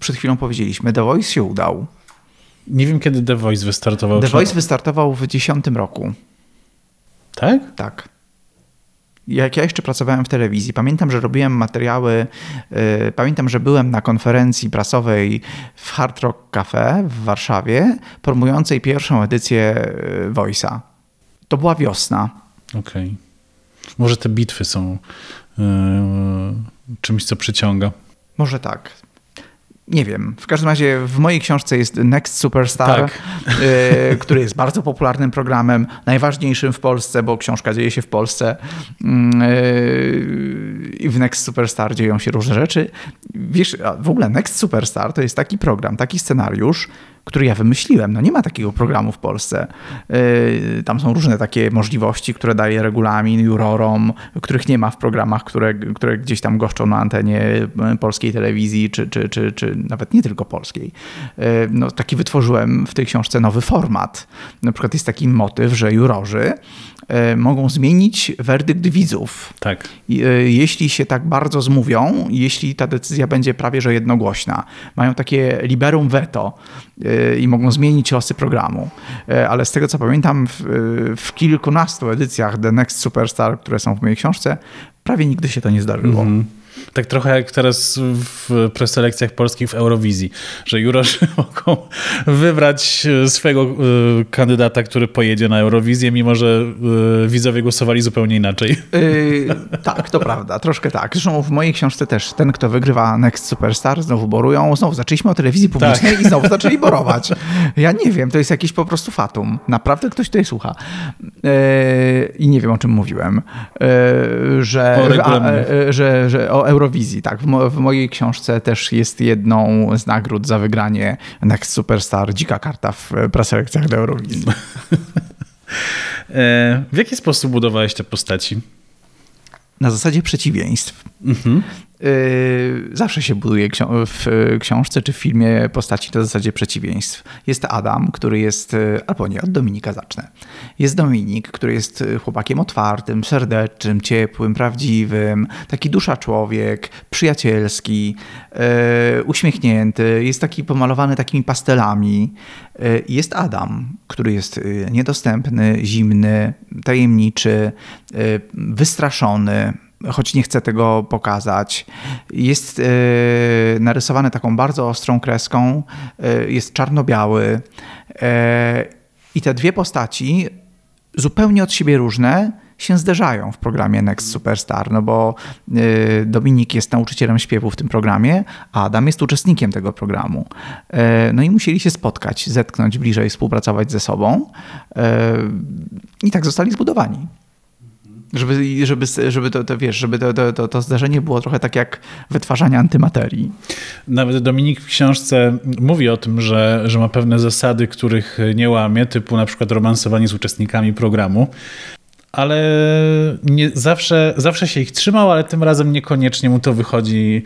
przed chwilą powiedzieliśmy, The Voice się udał. Nie wiem, kiedy The Voice wystartował. The Voice wystartował w 2010 roku. Tak? Tak jak ja jeszcze pracowałem w telewizji, pamiętam, że robiłem materiały, yy, pamiętam, że byłem na konferencji prasowej w Hard Rock Cafe w Warszawie, promującej pierwszą edycję yy, Voice'a. To była wiosna. Okej. Okay. Może te bitwy są yy, czymś, co przyciąga. Może tak nie wiem. W każdym razie w mojej książce jest Next Superstar, tak. y, który jest bardzo popularnym programem, najważniejszym w Polsce, bo książka dzieje się w Polsce. Y, I w Next Superstar dzieją się różne rzeczy. Wiesz, w ogóle Next Superstar to jest taki program, taki scenariusz, który ja wymyśliłem. No nie ma takiego programu w Polsce. Yy, tam są różne takie możliwości, które daje regulamin, jurorom, których nie ma w programach, które, które gdzieś tam goszczą na antenie polskiej telewizji, czy, czy, czy, czy nawet nie tylko polskiej. Yy, no, taki wytworzyłem w tej książce nowy format. Na przykład jest taki motyw, że jurorzy mogą zmienić werdykt widzów. Tak. Jeśli się tak bardzo zmówią, jeśli ta decyzja będzie prawie że jednogłośna. Mają takie liberum veto Y, i mogą zmienić losy programu. Ale z tego co pamiętam, w, w kilkunastu edycjach The Next Superstar, które są w mojej książce, prawie nigdy się to nie zdarzyło. Mm -hmm. Tak trochę jak teraz w preselekcjach polskich w Eurowizji, że jurorzy (laughs) mogą wybrać swojego e, kandydata, który pojedzie na Eurowizję, mimo że e, widzowie głosowali zupełnie inaczej. Yy, tak, to prawda, troszkę tak. Zresztą w mojej książce też ten, kto wygrywa Next Superstar, znowu borują. Znowu zaczęliśmy o telewizji publicznej tak. i znowu zaczęli (laughs) borować. Ja nie wiem, to jest jakiś po prostu fatum. Naprawdę ktoś tutaj słucha. Yy, I nie wiem, o czym mówiłem. Yy, że, o a, że, że o Eurowizji, tak. W, mo w, mojej książce też jest jedną z nagród za wygranie Next Superstar, dzika karta w preselekcjach do Eurowizji. (laughs) E, w jaki sposób budowałeś te postaci? Na zasadzie przeciwieństw. Mhm. Y, zawsze się buduje w książce czy w filmie postaci na zasadzie przeciwieństw. Jest Adam, który jest, y, albo nie, od Dominika zacznę. Jest Dominik, który jest y, chłopakiem otwartym, serdecznym, ciepłym, prawdziwym, taki dusza człowiek, przyjacielski, uśmiechnięty, jest taki pomalowany takimi pastelami. Jest Adam, który jest niedostępny, zimny, tajemniczy, wystraszony, choć nie chcę tego pokazać. Jest yy, narysowany taką bardzo ostrą kreską, yy, jest czarno-biały. Yy, I te dwie postaci, zupełnie od siebie różne, się zderzają w programie Next Superstar, no bo Dominik jest nauczycielem śpiewu w tym programie, a Adam jest uczestnikiem tego programu. No i musieli się spotkać, zetknąć bliżej, współpracować ze sobą i tak zostali zbudowani. Żeby, żeby, żeby to, to wiesz, żeby to, to, to zdarzenie było trochę tak jak wytwarzanie antymaterii. Nawet Dominik w książce mówi o tym, że, że ma pewne zasady, których nie łamie, typu na przykład romansowanie z uczestnikami programu ale nie, zawsze, zawsze się ich trzymał, ale tym razem niekoniecznie mu to wychodzi,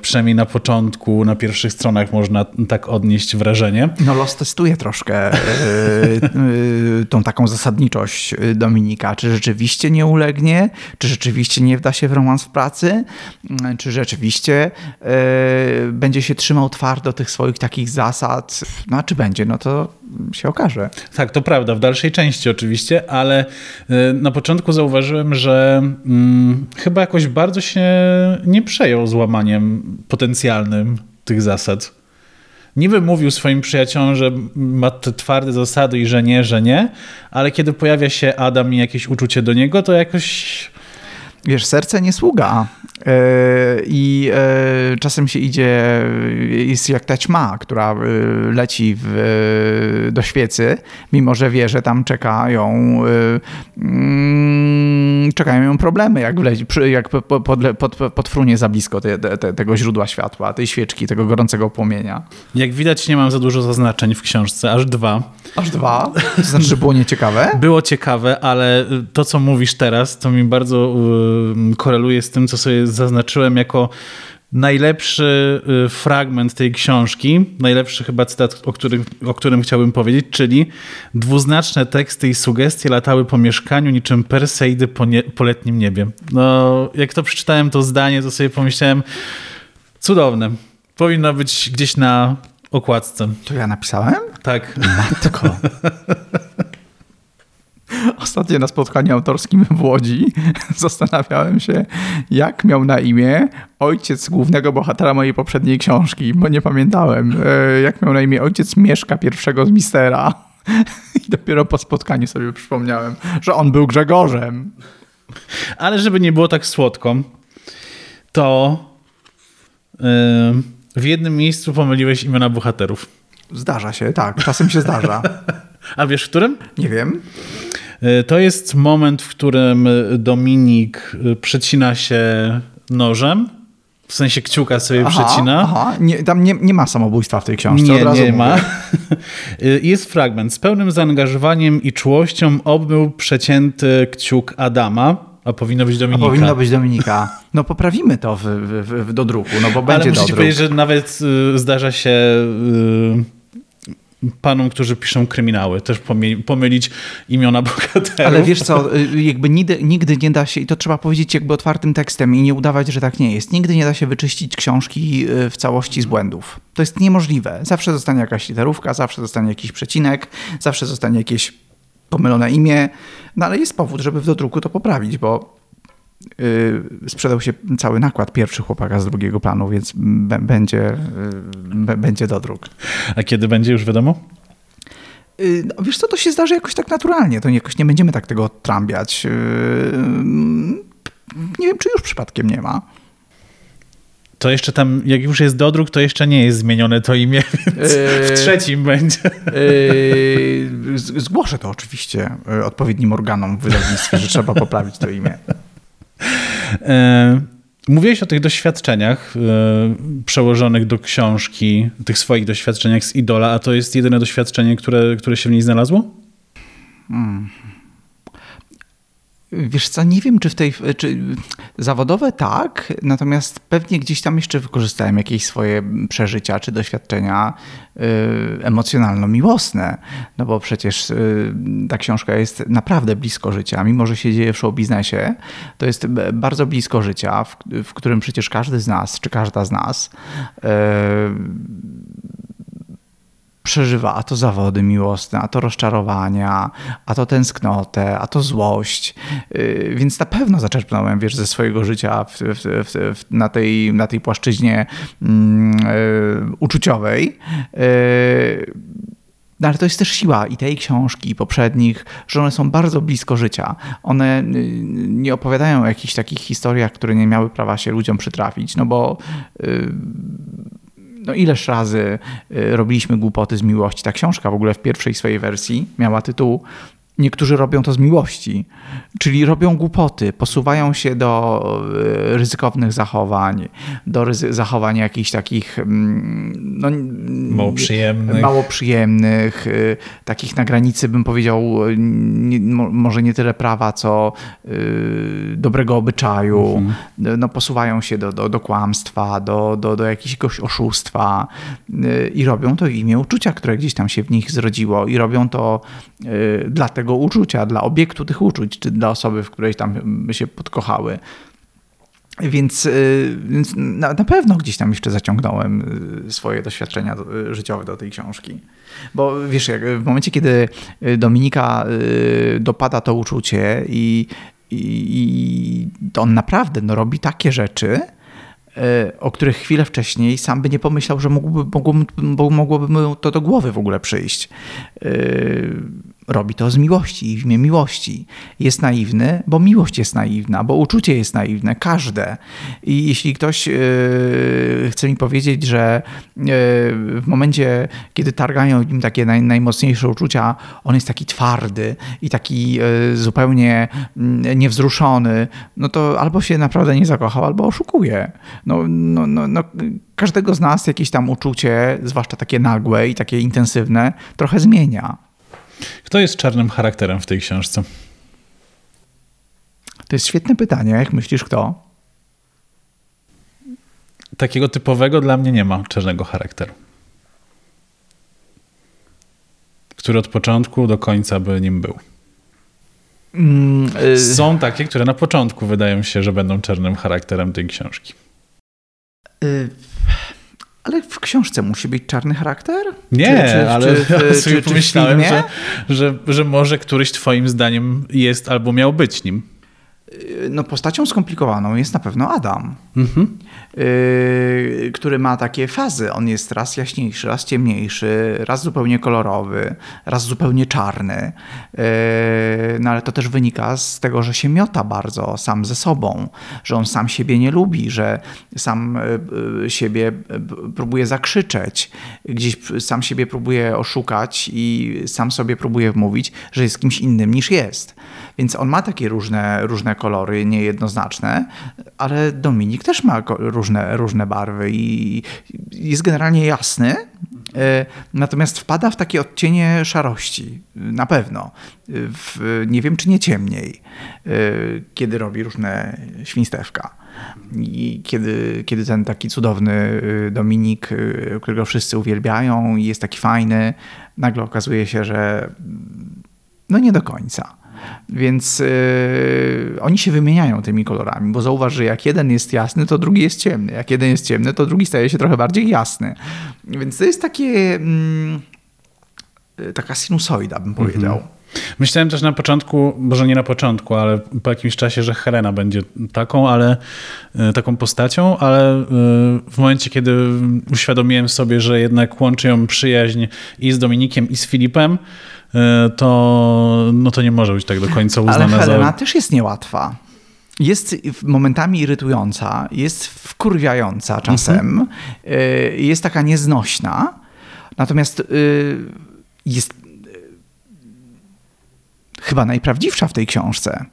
przynajmniej na początku, na pierwszych stronach można tak odnieść wrażenie. No los testuje troszkę e, e, tą taką zasadniczość Dominika. Czy rzeczywiście nie ulegnie? Czy rzeczywiście nie wda się w romans w pracy? Czy rzeczywiście będzie się trzymał twardo tych swoich takich zasad? No a czy będzie? No to się okaże. Tak, to prawda, w dalszej części oczywiście, ale na początku zauważyłem, że hmm, chyba jakoś bardzo się nie przejął złamaniem potencjalnym tych zasad. Niby mówił swoim przyjaciołom, że ma te twarde zasady i że nie, że nie, ale kiedy pojawia się Adam i jakieś uczucie do niego, to jakoś wiesz, serce nie sługa. E, I e, czasem się idzie, jest jak ta ćma, która e, leci w, do świecy, mimo że wie, że tam czekają, mm, czekają ją problemy, jak, wleci, jak pod, pod, podfrunie za blisko te, te, tego źródła światła, tej świeczki, tego gorącego płomienia. Jak widać, nie mam za dużo zaznaczeń w książce, aż dwa. Aż dwa? To znaczy, że było nieciekawe? (laughs) Było ciekawe, ale to, co mówisz teraz, to mi bardzo koreluje z tym, co sobie zaznaczyłem jako najlepszy y, fragment tej książki, najlepszy chyba cytat, o którym, o którym chciałbym powiedzieć, czyli dwuznaczne teksty i sugestie latały po mieszkaniu niczym perseidy po, nie, po letnim niebie. No, jak to przeczytałem to zdanie, to sobie pomyślałem, cudowne. Powinno być gdzieś na okładce. To ja napisałem? Tak. Matko. (laughs) Ostatnio na spotkaniu autorskim w Łodzi (laughs) zastanawiałem się, jak miał na imię ojciec głównego bohatera mojej poprzedniej książki, bo nie pamiętałem, e, jak miał na imię ojciec Mieszka pierwszego z Mistera. (laughs) I dopiero po spotkaniu sobie przypomniałem, że on był Grzegorzem. Ale żeby nie było tak słodko, to yy, w jednym miejscu pomyliłeś imiona bohaterów. Zdarza się, tak, czasem się zdarza. (laughs) A wiesz w którym? Nie wiem. E, to jest moment, w którym Dominik e, przecina się nożem. W sensie kciuka sobie aha, przecina. Aha. Nie, tam nie, nie ma samobójstwa w tej książce. Nie, nie mówię. ma. jest fragment. Z pełnym zaangażowaniem i czułością obmył przecięty kciuk Adama. A powinno być Dominika. A powinno być Dominika. No poprawimy to w, w, w do druku, no bo będzie Ale muszę powiedzieć, że nawet y, zdarza się y, panom, którzy piszą kryminały, też pomylić imiona (laughs) bohaterów. Ale wiesz co, y, jakby nigdy, nigdy nie da się, i to trzeba powiedzieć jakby otwartym tekstem i nie udawać, że tak nie jest, nigdy nie da się wyczyścić książki y, w całości z błędów. To jest niemożliwe. Zawsze zostanie jakaś literówka, zawsze zostanie jakiś przecinek, zawsze zostanie jakieś pomylone imię, no ale jest powód, żeby w dodruku to poprawić, bo sprzedał się cały nakład pierwszy chłopaka z drugiego planu, więc będzie, yy, będzie dodruk. A kiedy będzie już wiadomo? Yy, no, wiesz co, to się zdarzy jakoś tak naturalnie, to jakoś nie będziemy tak tego trambiać. Yy, nie wiem, czy już przypadkiem nie ma. To jeszcze tam, jak już jest dodruk, to jeszcze nie jest zmienione to imię, (laughs) więc w trzecim będzie. Zgłoszę to oczywiście odpowiednim organom w wydawnictwie, że trzeba poprawić to imię. E, mówiłeś o tych doświadczeniach e, przełożonych do książki, tych swoich doświadczeniach z Idola, a to jest jedyne doświadczenie, które, które się w niej znalazło? Hmm. Wiesz co, nie wiem, czy w tej. Czy zawodowe tak, natomiast pewnie gdzieś tam jeszcze wykorzystałem jakieś swoje przeżycia czy doświadczenia y, emocjonalno-miłosne. No bo przecież y, ta książka jest naprawdę blisko życia. Mimo, że się dzieje w show biznesie, to jest bardzo blisko życia, w, w którym przecież każdy z nas, czy każda z nas. Y, przeżywa a to zawody miłosne, a to rozczarowania, a to tęsknotę, a to złość. Y, więc na pewno zaczerpnąłem, wiesz, ze swojego życia w, w, w, na, tej, na tej płaszczyźnie um, uczuciowej. Y, no ale to jest też siła i tej książki, i poprzednich, że one są bardzo blisko życia. One nie opowiadają o jakichś takich historiach, które nie miały prawa się ludziom przytrafić, no bo no ileż razy y, robiliśmy głupoty z miłości. Ta książka w ogóle w pierwszej swojej wersji miała tytuł Niektórzy robią to z miłości, czyli robią głupoty, posuwają się do e, ryzykownych zachowań, do ryzy- zachowań jakichś takich mm, no, Mało przyjemnych. mało przyjemnych, y, takich na granicy bym powiedział, nie, mo- może nie tyle prawa, co y, dobrego obyczaju. Mhm. No, posuwają się do, do, do kłamstwa, do, do, do jakiegoś oszustwa i robią to w imię uczucia, które gdzieś tam się w nich zrodziło i robią to y, dla tego uczucia, dla obiektu tych uczuć, czy dla osoby, w której tam się podkochały. Więc, y, więc na, na pewno gdzieś tam jeszcze zaciągnąłem y, swoje doświadczenia do- y, życiowe do tej książki. Bo wiesz, jak w momencie, kiedy Dominika dopada to uczucie i, i, i on naprawdę no, robi takie rzeczy, o których chwilę wcześniej sam by nie pomyślał, że mógłby, mogłoby mu to do głowy w ogóle przyjść. Robi to z miłości i w imię miłości. Jest naiwny, bo miłość jest naiwna, bo uczucie jest naiwne, każde. I jeśli ktoś y, chce mi powiedzieć, że y, w momencie, kiedy targają nim takie naj, najmocniejsze uczucia, on jest taki twardy i taki y, zupełnie mm, niewzruszony, no to albo się naprawdę nie zakochał, albo oszukuje. No, no, no, no, każdego z nas jakieś tam uczucie, zwłaszcza takie nagłe i takie intensywne, trochę zmienia. Kto jest czarnym charakterem w tej książce? To jest świetne pytanie. Jak myślisz, kto? Takiego typowego dla mnie nie ma czarnego charakteru. Który od początku do końca by nim był. Mm, y, Są takie, które na początku wydają się, że będą czarnym charakterem tej książki. y, ale w książce musi być czarny charakter? Nie, Czy- czy- ale czy ja sobie pomyślałem, że, że, że może któryś twoim zdaniem jest albo miał być nim. Y, No, postacią skomplikowaną jest na pewno Adam, Mhm. Y, który ma takie fazy. On jest raz jaśniejszy, raz ciemniejszy, raz zupełnie kolorowy, raz zupełnie czarny. Y, No ale to też wynika z tego, że się miota bardzo sam ze sobą, że on sam siebie nie lubi, że sam y, y, siebie y, próbuje zakrzyczeć, gdzieś sam siebie próbuje oszukać i sam sobie próbuje wmówić, że jest kimś innym niż jest. Więc on ma takie różne, różne kolory, niejednoznaczne, ale Dominik też ma ko- różne, różne barwy i jest generalnie jasny, e, natomiast wpada w takie odcienie szarości, na pewno. W, nie wiem, czy nie ciemniej, e, kiedy robi różne świństewka. I kiedy, kiedy ten taki cudowny y, Dominik, którego wszyscy uwielbiają i jest taki fajny, nagle okazuje się, że mm, no nie do końca. Więc yy, oni się wymieniają tymi kolorami, bo zauważ, że jak jeden jest jasny, to drugi jest ciemny. Jak jeden jest ciemny, to drugi staje się trochę bardziej jasny. Więc to jest takie mm, y, taka sinusoida, bym powiedział. Myślałem też na początku, może nie na początku, ale po jakimś czasie, że Helena będzie taką, ale e, taką postacią, ale w momencie, kiedy uświadomiłem sobie, że jednak łączy ją przyjaźń i z Dominikiem, i z Filipem, to, no to nie może być tak do końca Ale uznana Helena za... też jest niełatwa. Jest momentami irytująca, jest wkurwiająca czasem, y, jest taka nieznośna, natomiast y, jest chyba najprawdziwsza w tej książce.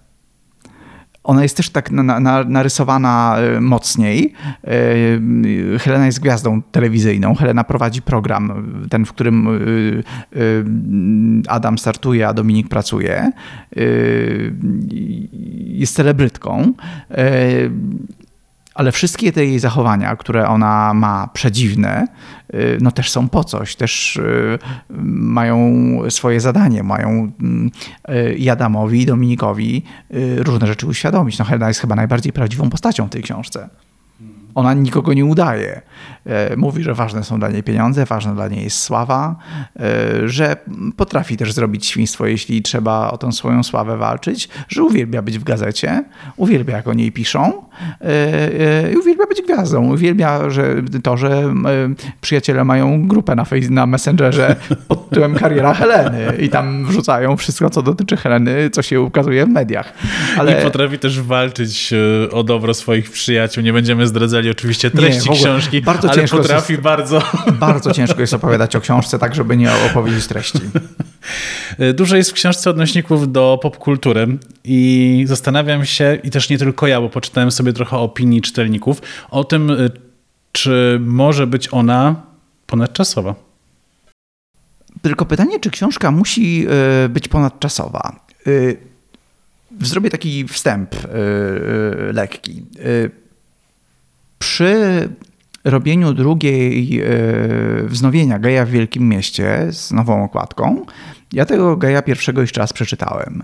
Ona jest też tak na, na, narysowana y, mocniej. Y, Helena jest gwiazdą telewizyjną. Helena prowadzi program, ten, w którym y, Adam startuje, a Dominik pracuje. Jest celebrytką. Ale wszystkie te jej zachowania, które ona ma przedziwne, y, no też są po coś, też y, mają swoje zadanie, mają mm, y, i Dominikowi różne rzeczy uświadomić. No Helena jest chyba najbardziej prawdziwą postacią w tej książce. Ona nikogo nie udaje. E, Mówi, że ważne są dla niej pieniądze, ważna dla niej jest sława, e, że potrafi też zrobić świństwo, jeśli trzeba o tą swoją sławę walczyć, że uwielbia być w gazecie, uwielbia jak o niej piszą e, i uwielbia być gwiazdą. Uwielbia że to, że przyjaciele mają grupę na, Face- na Messengerze pod tytułem Kariera Heleny i tam wrzucają wszystko, co dotyczy Heleny, co się ukazuje w mediach. Ale... I potrafi też walczyć o dobro swoich przyjaciół. Nie będziemy zdradzali oczywiście treści ogóle. książki, Bardzo ale ciężko potrafi jest- bardzo... Bardzo ciężko jest opowiadać o książce tak, żeby nie opowiedzieć treści. (laughs) Dużo jest w książce odnośników do popkultury i zastanawiam się, i też nie tylko ja, bo poczytałem sobie trochę opinii czytelników, o tym, czy może być ona ponadczasowa. Tylko pytanie, czy książka musi e, być ponadczasowa? E, zrobię taki wstęp lekki. Przy robieniu drugiej wznowienia Geja w Wielkim Mieście z nową okładką, ja tego Geja pierwszego jeszcze raz przeczytałem.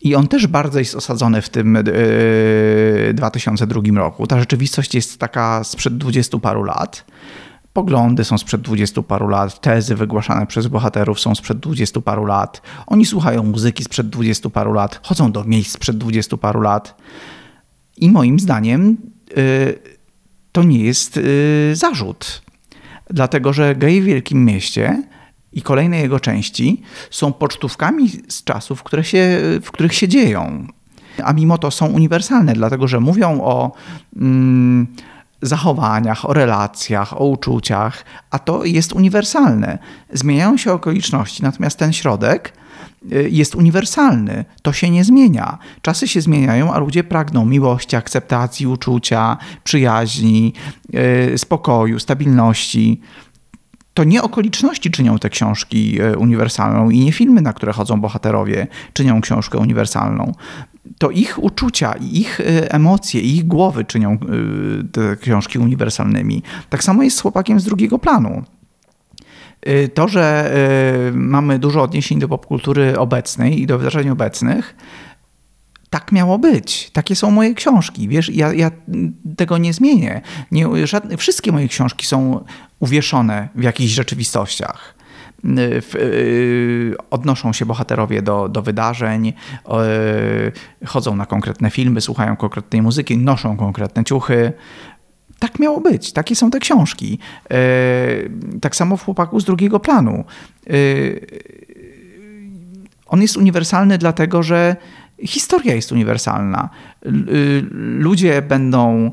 I on też bardzo jest osadzony w tym 2002 roku. Ta rzeczywistość jest taka sprzed dwudziestu paru lat poglądy są sprzed dwudziestu paru lat, tezy wygłaszane przez bohaterów są sprzed dwudziestu paru lat, oni słuchają muzyki sprzed dwudziestu paru lat, chodzą do miejsc sprzed dwudziestu paru lat. I moim zdaniem y, to nie jest y, zarzut, dlatego że gej w Wielkim Mieście i kolejne jego części są pocztówkami z czasów, które się, w których się dzieją. A mimo to są uniwersalne, dlatego że mówią o. Mm, zachowaniach, o relacjach, o uczuciach, a to jest uniwersalne. Zmieniają się okoliczności, natomiast ten środek jest uniwersalny. To się nie zmienia. Czasy się zmieniają, a ludzie pragną miłości, akceptacji, uczucia, przyjaźni, y, spokoju, stabilności. To nie okoliczności czynią te książki y, uniwersalną i nie filmy, na które chodzą bohaterowie, czynią książkę uniwersalną to ich uczucia, ich y, emocje, ich głowy czynią y, te książki uniwersalnymi. Tak samo jest z chłopakiem z drugiego planu. Y, to, że mamy dużo odniesień do popkultury obecnej i do wydarzeń obecnych, tak miało być. Takie są moje książki. Wiesz, ja, ja tego nie zmienię. Nie, żadne, wszystkie moje książki są uwieszone w jakichś rzeczywistościach. Y, odnoszą się bohaterowie do, do wydarzeń, chodzą na konkretne filmy, słuchają konkretnej muzyki, noszą konkretne ciuchy. Tak miało być, takie są te książki. Y, tak samo w Chłopaku z drugiego planu. Y, on jest uniwersalny dlatego, że historia jest uniwersalna. Ludzie będą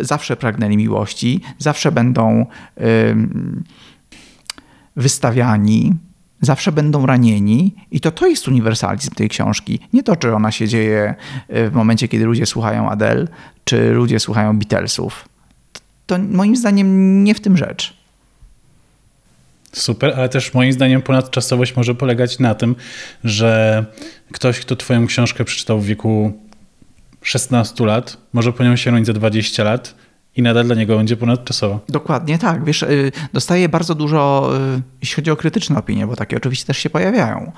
zawsze pragnęli miłości, zawsze będą wystawiani, zawsze będą ranieni i to to jest uniwersalizm tej książki. Nie to, czy ona się dzieje e, w momencie, kiedy ludzie słuchają Adele, czy ludzie słuchają Beatlesów. To moim zdaniem nie w tym rzecz. Super, ale też moim zdaniem ponadczasowość może polegać na tym, że ktoś, kto twoją książkę przeczytał w wieku 16 lat, może po nią sięgnąć za 20 lat i nadal dla niego będzie ponadczasowa. Dokładnie tak. Wiesz, y, dostaję bardzo dużo, y, jeśli chodzi o krytyczne opinie, bo takie oczywiście też się pojawiają.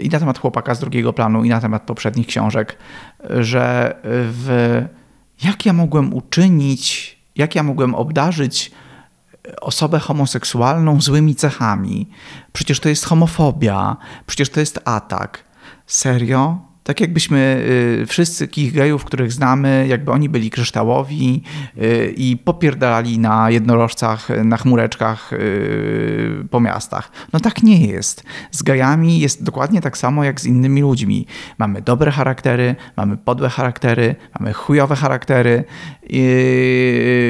I na temat chłopaka z drugiego planu, i na temat poprzednich książek, że w, jak ja mogłem uczynić, jak ja mogłem obdarzyć osobę homoseksualną złymi cechami. Przecież to jest homofobia, przecież to jest atak. Serio? Tak jakbyśmy y, wszyscy takich gejów, których znamy, jakby oni byli kryształowi y, i popierdalali na jednorożcach, na chmureczkach y, po miastach. No tak nie jest. Z gejami jest dokładnie tak samo jak z innymi ludźmi. Mamy dobre charaktery, mamy podłe charaktery, mamy chujowe charaktery,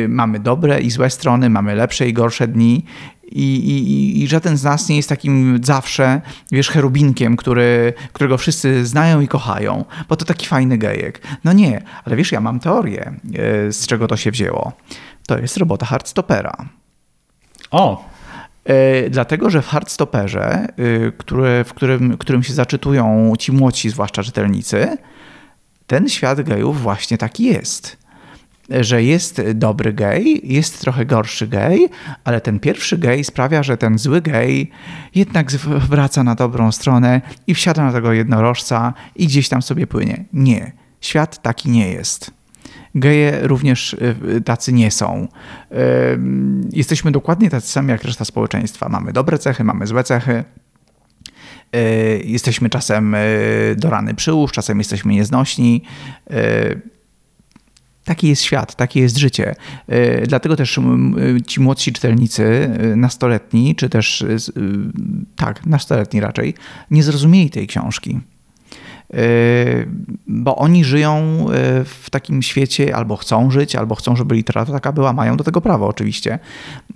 mamy dobre i złe strony, mamy lepsze i gorsze dni i, i, i żaden z nas nie jest takim zawsze, wiesz, cherubinkiem, który, którego wszyscy znają i kochają, bo to taki fajny gejek. No nie, ale wiesz, ja mam teorię, e, z czego to się wzięło. To jest robota Hardstopera. O! E, dlatego, że w Hardstopperze, e, który, w którym, którym się zaczytują ci młodsi, zwłaszcza czytelnicy, ten świat gejów właśnie taki jest że jest dobry gej, jest trochę gorszy gej, ale ten pierwszy gej sprawia, że ten zły gej jednak wraca na dobrą stronę i wsiada na tego jednorożca i gdzieś tam sobie płynie. Nie, świat taki nie jest. Geje również y, tacy nie są. Jesteśmy dokładnie tacy sami jak reszta społeczeństwa. Mamy dobre cechy, mamy złe cechy. Y, jesteśmy czasem y, do rany przyłóż, czasem jesteśmy nieznośni Taki jest świat, takie jest życie. E, dlatego też ci młodsi czytelnicy, e, nastoletni, czy też e, tak, nastoletni raczej, nie zrozumieli tej książki. bo oni żyją w takim świecie, albo chcą żyć, albo chcą, żeby literatura taka była, mają do tego prawo oczywiście,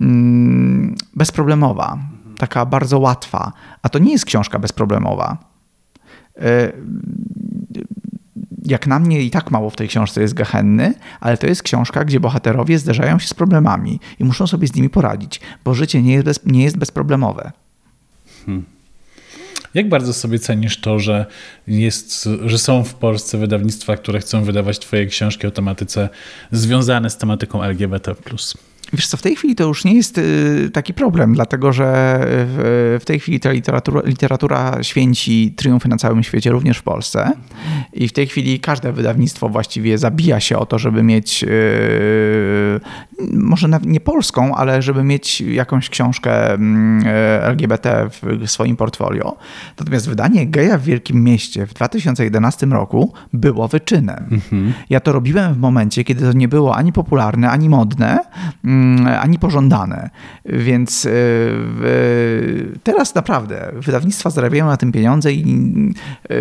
mm, bezproblemowa, taka bardzo łatwa. A to nie jest książka bezproblemowa jak na mnie i tak mało w tej książce jest gehenny, ale to jest książka, gdzie bohaterowie zderzają się z problemami i muszą sobie z nimi poradzić, bo życie nie jest, bez, nie jest bezproblemowe. Hmm. Jak bardzo sobie cenisz to, że, jest, że są w Polsce wydawnictwa, które chcą wydawać Twoje książki o tematyce związane z tematyką LGBT? Wiesz co, w tej chwili to już nie jest y, taki problem, dlatego że w, tej chwili ta literatura, literatura święci triumfy na całym świecie, również w Polsce. I w tej chwili każde wydawnictwo właściwie zabija się o to, żeby mieć y, może nie polską, ale żeby mieć jakąś książkę mm, LGBT w swoim portfolio. Natomiast wydanie Geja w Wielkim Mieście w 2011 roku było wyczynem. Mhm. Ja to robiłem w momencie, kiedy to nie było ani popularne, ani modne Mm, ani pożądane. Więc e, teraz naprawdę wydawnictwa zarabiają na tym pieniądze i e,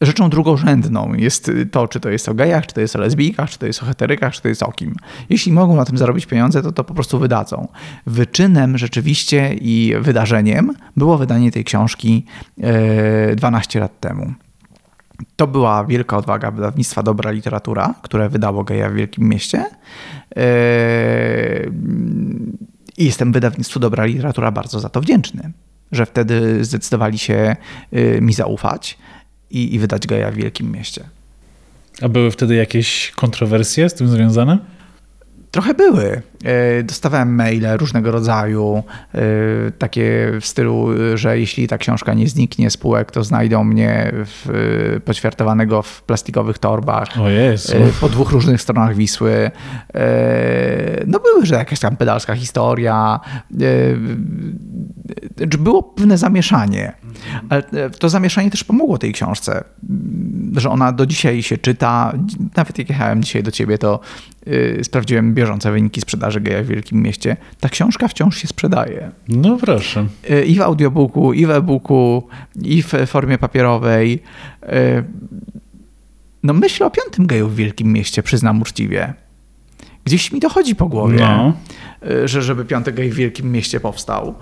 rzeczą drugorzędną jest to, czy to jest o gejach, czy to jest o lesbijkach, czy to jest o heterykach, czy to jest o kim. Jeśli mogą na tym zarobić pieniądze, to to po prostu wydadzą. Wyczynem rzeczywiście i wydarzeniem było wydanie tej książki 12 e, lat temu. To była wielka odwaga wydawnictwa Dobra Literatura, które wydało Geja w Wielkim Mieście. Yy, I jestem wydawnictwu Dobra Literatura bardzo za to wdzięczny, że wtedy zdecydowali się yy, mi zaufać i, i wydać Geja w Wielkim Mieście. A były wtedy jakieś kontrowersje z tym związane? Trochę były. E, dostawałem maile różnego rodzaju, e, takie w stylu, że jeśli ta książka nie zniknie z półek, to znajdą mnie w, poćwiartowanego w plastikowych torbach. O Jezu. E, po dwóch różnych stronach Wisły. No były, że jakaś tam pedalska historia. Było pewne zamieszanie. Ale to zamieszanie też pomogło tej książce, że ona do dzisiaj się czyta. Nawet jak jechałem dzisiaj do ciebie, to sprawdziłem bieżące wyniki sprzedaży geja w wielkim mieście, ta książka wciąż się sprzedaje. No proszę. Y, I w audiobooku, i w e-booku, i w formie papierowej. Y, no myślę o piątym geju w wielkim mieście, przyznam uczciwie. Gdzieś mi to chodzi po głowie. No. Y, że żeby piątek w wielkim mieście powstał.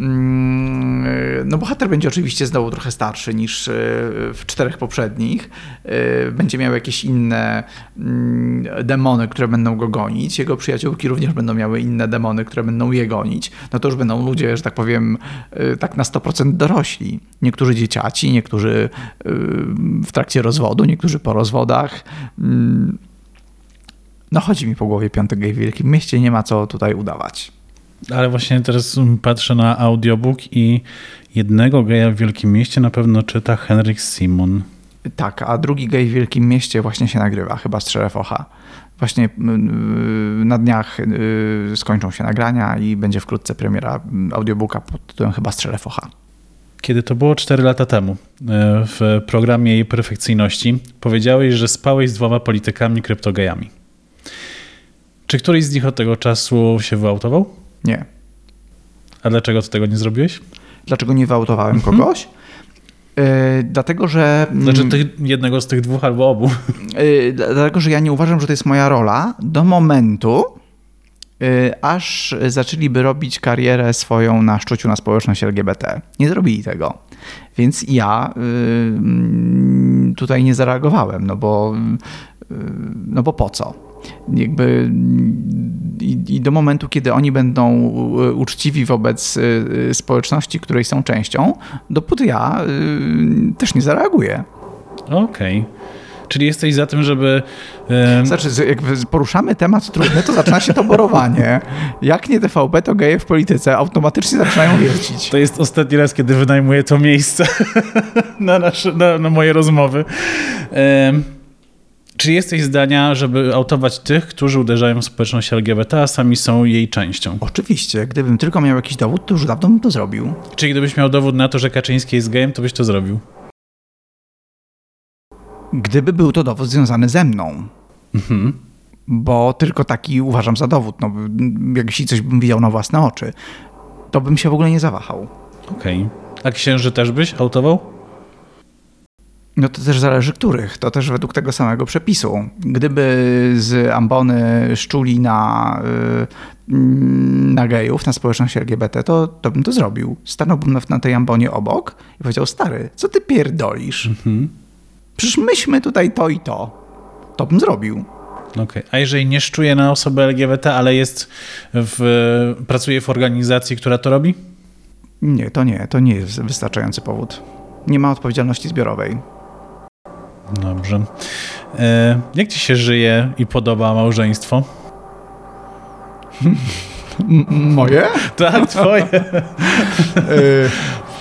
Mm, y, no bohater będzie oczywiście znowu trochę starszy niż y, w czterech poprzednich. Będzie miał jakieś inne mm, demony, które będą go gonić. Jego przyjaciółki również będą miały inne demony, które będą je gonić. No to już będą ludzie, że tak powiem, tak na 100% dorośli. Niektórzy dzieciaci, niektórzy w trakcie rozwodu, niektórzy po rozwodach. Mm, no chodzi mi po głowie piątek gej w Wielkim Mieście, nie ma co tutaj udawać. Ale właśnie teraz patrzę na audiobook i jednego geja w Wielkim Mieście na pewno czyta Henryk Simon. Tak, a drugi gej w Wielkim Mieście właśnie się nagrywa, chyba z Szerefocha. Właśnie na dniach y, skończą się nagrania i będzie wkrótce premiera audiobooka pod tytułem chyba Strzelefocha. Kiedy to było 4 lata temu, y, w programie jej perfekcyjności, powiedziałeś, że spałeś z dwoma politykami kryptogejami. Czy któryś z nich od tego czasu się wyautował? Nie. A dlaczego ty tego nie zrobiłeś? Dlaczego nie wyautowałem mhm. kogoś? Yy, dlatego, że. Znaczy tych, jednego z tych dwóch albo obu. Yy, dlatego, że ja nie uważam, że to jest moja rola do momentu, yy, aż zaczęliby robić karierę swoją na szczuciu na społeczność LGBT. Nie zrobili tego. Więc ja tutaj nie zareagowałem, no bo, no bo po co? Jakby i, i, do momentu, kiedy oni będą e, uczciwi wobec e, społeczności, której są częścią, dopóty ja e, też nie zareaguję. Okej. Okay. Czyli jesteś za tym, żeby. Znaczy, jak poruszamy temat trudny, to zaczyna się to borowanie. Jak nie TVP, to geje w polityce automatycznie zaczynają wiercić. To jest ostatni raz, kiedy wynajmuję to miejsce (laughs) na, nasze, na, na moje rozmowy. Czy jesteś zdania, żeby autować tych, którzy uderzają w społeczność LGBT, a sami są jej częścią? Oczywiście. Gdybym tylko miał jakiś dowód, to już dawno bym to zrobił. Czyli gdybyś miał dowód na to, że Kaczyński jest gejem, to byś to zrobił? Gdyby był to dowód związany ze mną. Mhm. Bo tylko taki uważam za dowód. No, jeśli coś bym widział na własne oczy, to bym się w ogóle nie zawahał. Okej. Okay. A księży też byś autował? No to też zależy których, to też według tego samego przepisu. Gdyby z ambony szczuli na, y, na gejów, na społeczność LGBT, to, to bym to zrobił. Stanąłbym na, na tej ambonie obok i powiedział, stary, co ty pierdolisz? Przecież myśmy tutaj to i to. To bym zrobił. Okay. A jeżeli nie szczuje na osobę LGBT, ale jest w, pracuje w organizacji, która to robi? Nie, to nie, to nie jest wystarczający powód. Nie ma odpowiedzialności zbiorowej. Dobrze. E, jak ci się żyje i podoba małżeństwo? moje? (laughs) Tak, twoje. (laughs)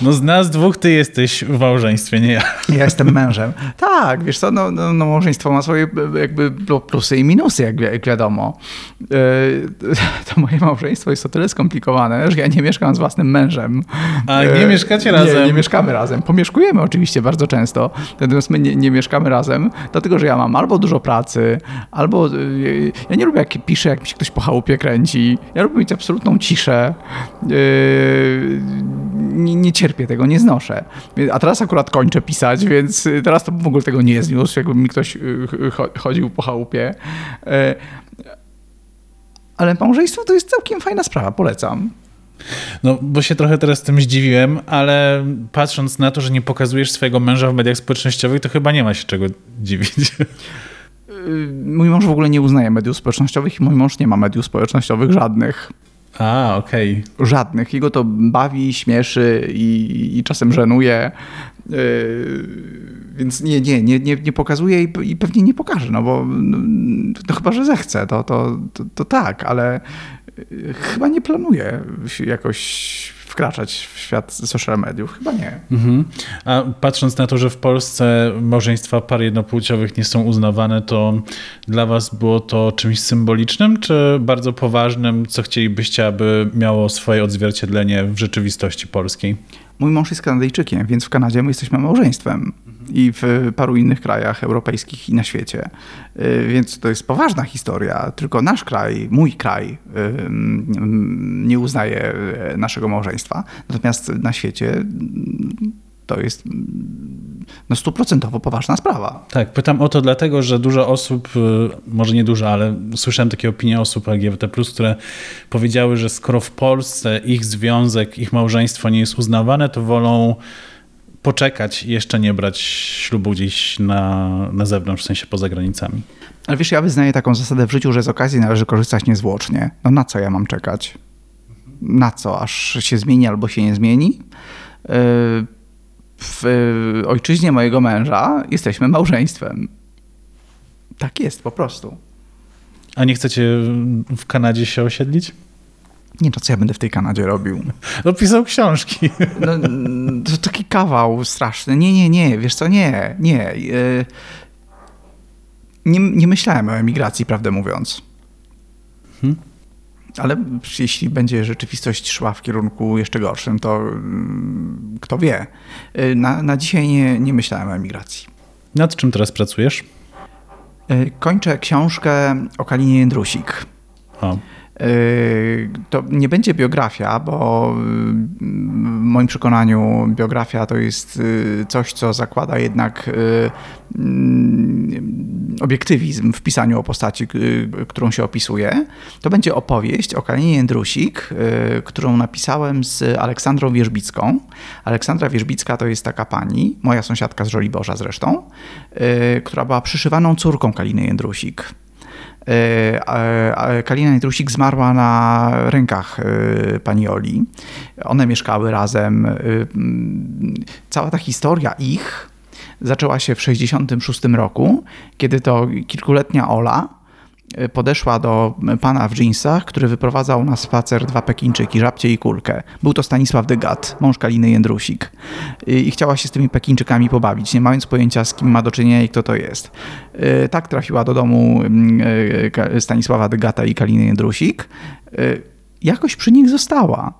No z nas dwóch ty jesteś w małżeństwie, nie ja. Ja jestem mężem. Tak, wiesz co, no, no, no małżeństwo ma swoje jakby plusy i minusy, jak, jak wiadomo. To moje małżeństwo jest o tyle skomplikowane, że ja nie mieszkam z własnym mężem. A nie mieszkacie razem? Nie, nie mieszkamy razem. Pomieszkujemy oczywiście bardzo często, natomiast my nie, nie mieszkamy razem, dlatego że ja mam albo dużo pracy, albo ja nie lubię jak piszę, jak mi się ktoś po chałupie kręci. Ja lubię mieć absolutną ciszę. Nie, nie cierpię cierpię tego, nie znoszę. A teraz akurat kończę pisać, więc teraz to w ogóle tego nie zniósł, jakby mi ktoś y, chodził po chałupie. E, ale małżeństwo to jest całkiem fajna sprawa, polecam. No, bo się trochę teraz tym zdziwiłem, ale patrząc na to, że nie pokazujesz swojego męża w mediach społecznościowych, to chyba nie ma się czego dziwić. Y, mój mąż w ogóle nie uznaje mediów społecznościowych i mój mąż nie ma mediów społecznościowych żadnych. A, okej. Okay. Żadnych. Jego to bawi, śmieszy i, i czasem żenuje. Yy, więc nie, nie, nie, nie, nie pokazuje i, i, pewnie nie pokaże, no bo no, no chyba, że zechce, to, to, to, to tak, ale chyba nie planuje jakoś wkraczać w świat social mediów? Chyba nie. Mhm. A patrząc na to, że w Polsce małżeństwa par jednopłciowych nie są uznawane, to dla was było to czymś symbolicznym, czy bardzo poważnym, co chcielibyście, aby miało swoje odzwierciedlenie w rzeczywistości polskiej? Mój mąż jest Kanadyjczykiem, więc w Kanadzie my jesteśmy małżeństwem i w paru innych krajach europejskich i na świecie. Y, więc to jest poważna historia. Tylko nasz kraj, mój kraj nie uznaje y, naszego małżeństwa. Natomiast na świecie to jest no, stuprocentowo poważna sprawa. Tak, pytam o to dlatego, że dużo osób, y, może nie dużo, ale słyszałem takie opinie osób LGBT+, które powiedziały, że skoro w Polsce ich związek, ich małżeństwo nie jest uznawane, to wolą poczekać i jeszcze nie brać ślubu gdzieś na, na zewnątrz, w sensie poza granicami. Ale wiesz, ja wyznaję taką zasadę w życiu, że z okazji należy korzystać niezwłocznie. No na co ja mam czekać? Na co? Aż się zmieni albo się nie zmieni? Yy, w ojczyźnie mojego męża jesteśmy małżeństwem. Tak jest po prostu. A nie chcecie w Kanadzie się osiedlić? Nie, to co ja będę w tej Kanadzie robił? No pisał książki. No, to taki kawał straszny. Nie, nie, nie, wiesz co, nie, nie. E, nie, nie myślałem o emigracji, prawdę mówiąc. Hmm? Ale jeśli będzie rzeczywistość szła w kierunku jeszcze gorszym, to mm, kto wie. E, na, na dzisiaj nie, nie myślałem o emigracji. Nad czym teraz pracujesz? E, kończę książkę o Kalinie Jędrusik. O. Yy, to nie będzie biografia, bo w moim przekonaniu biografia to jest yy, coś, co zakłada jednak yy, obiektywizm w pisaniu o postaci, którą się opisuje. To będzie opowieść o Kalinie Jędrusik, którą napisałem z Aleksandrą Wierzbicką. Aleksandra Wierzbicka to jest taka pani, moja sąsiadka z Żoliborza zresztą, która była przyszywaną córką Kaliny Jędrusik. E, Kalina Nitrusik zmarła na rękach e, pani Oli. One mieszkały razem. E, cała ta historia ich zaczęła się w 1966 roku, kiedy to kilkuletnia Ola podeszła do pana w dżinsach, który wyprowadzał na spacer dwa Pekinczyki, żabcie i kulkę. Był to Stanisław Degat, mąż Kaliny Jędrusik. Y, I chciała się z tymi Pekinczykami pobawić, nie mając pojęcia z kim ma do czynienia i kto to jest. Y, tak trafiła do domu Stanisława Degata i Kaliny Jędrusik. Jakoś przy nich została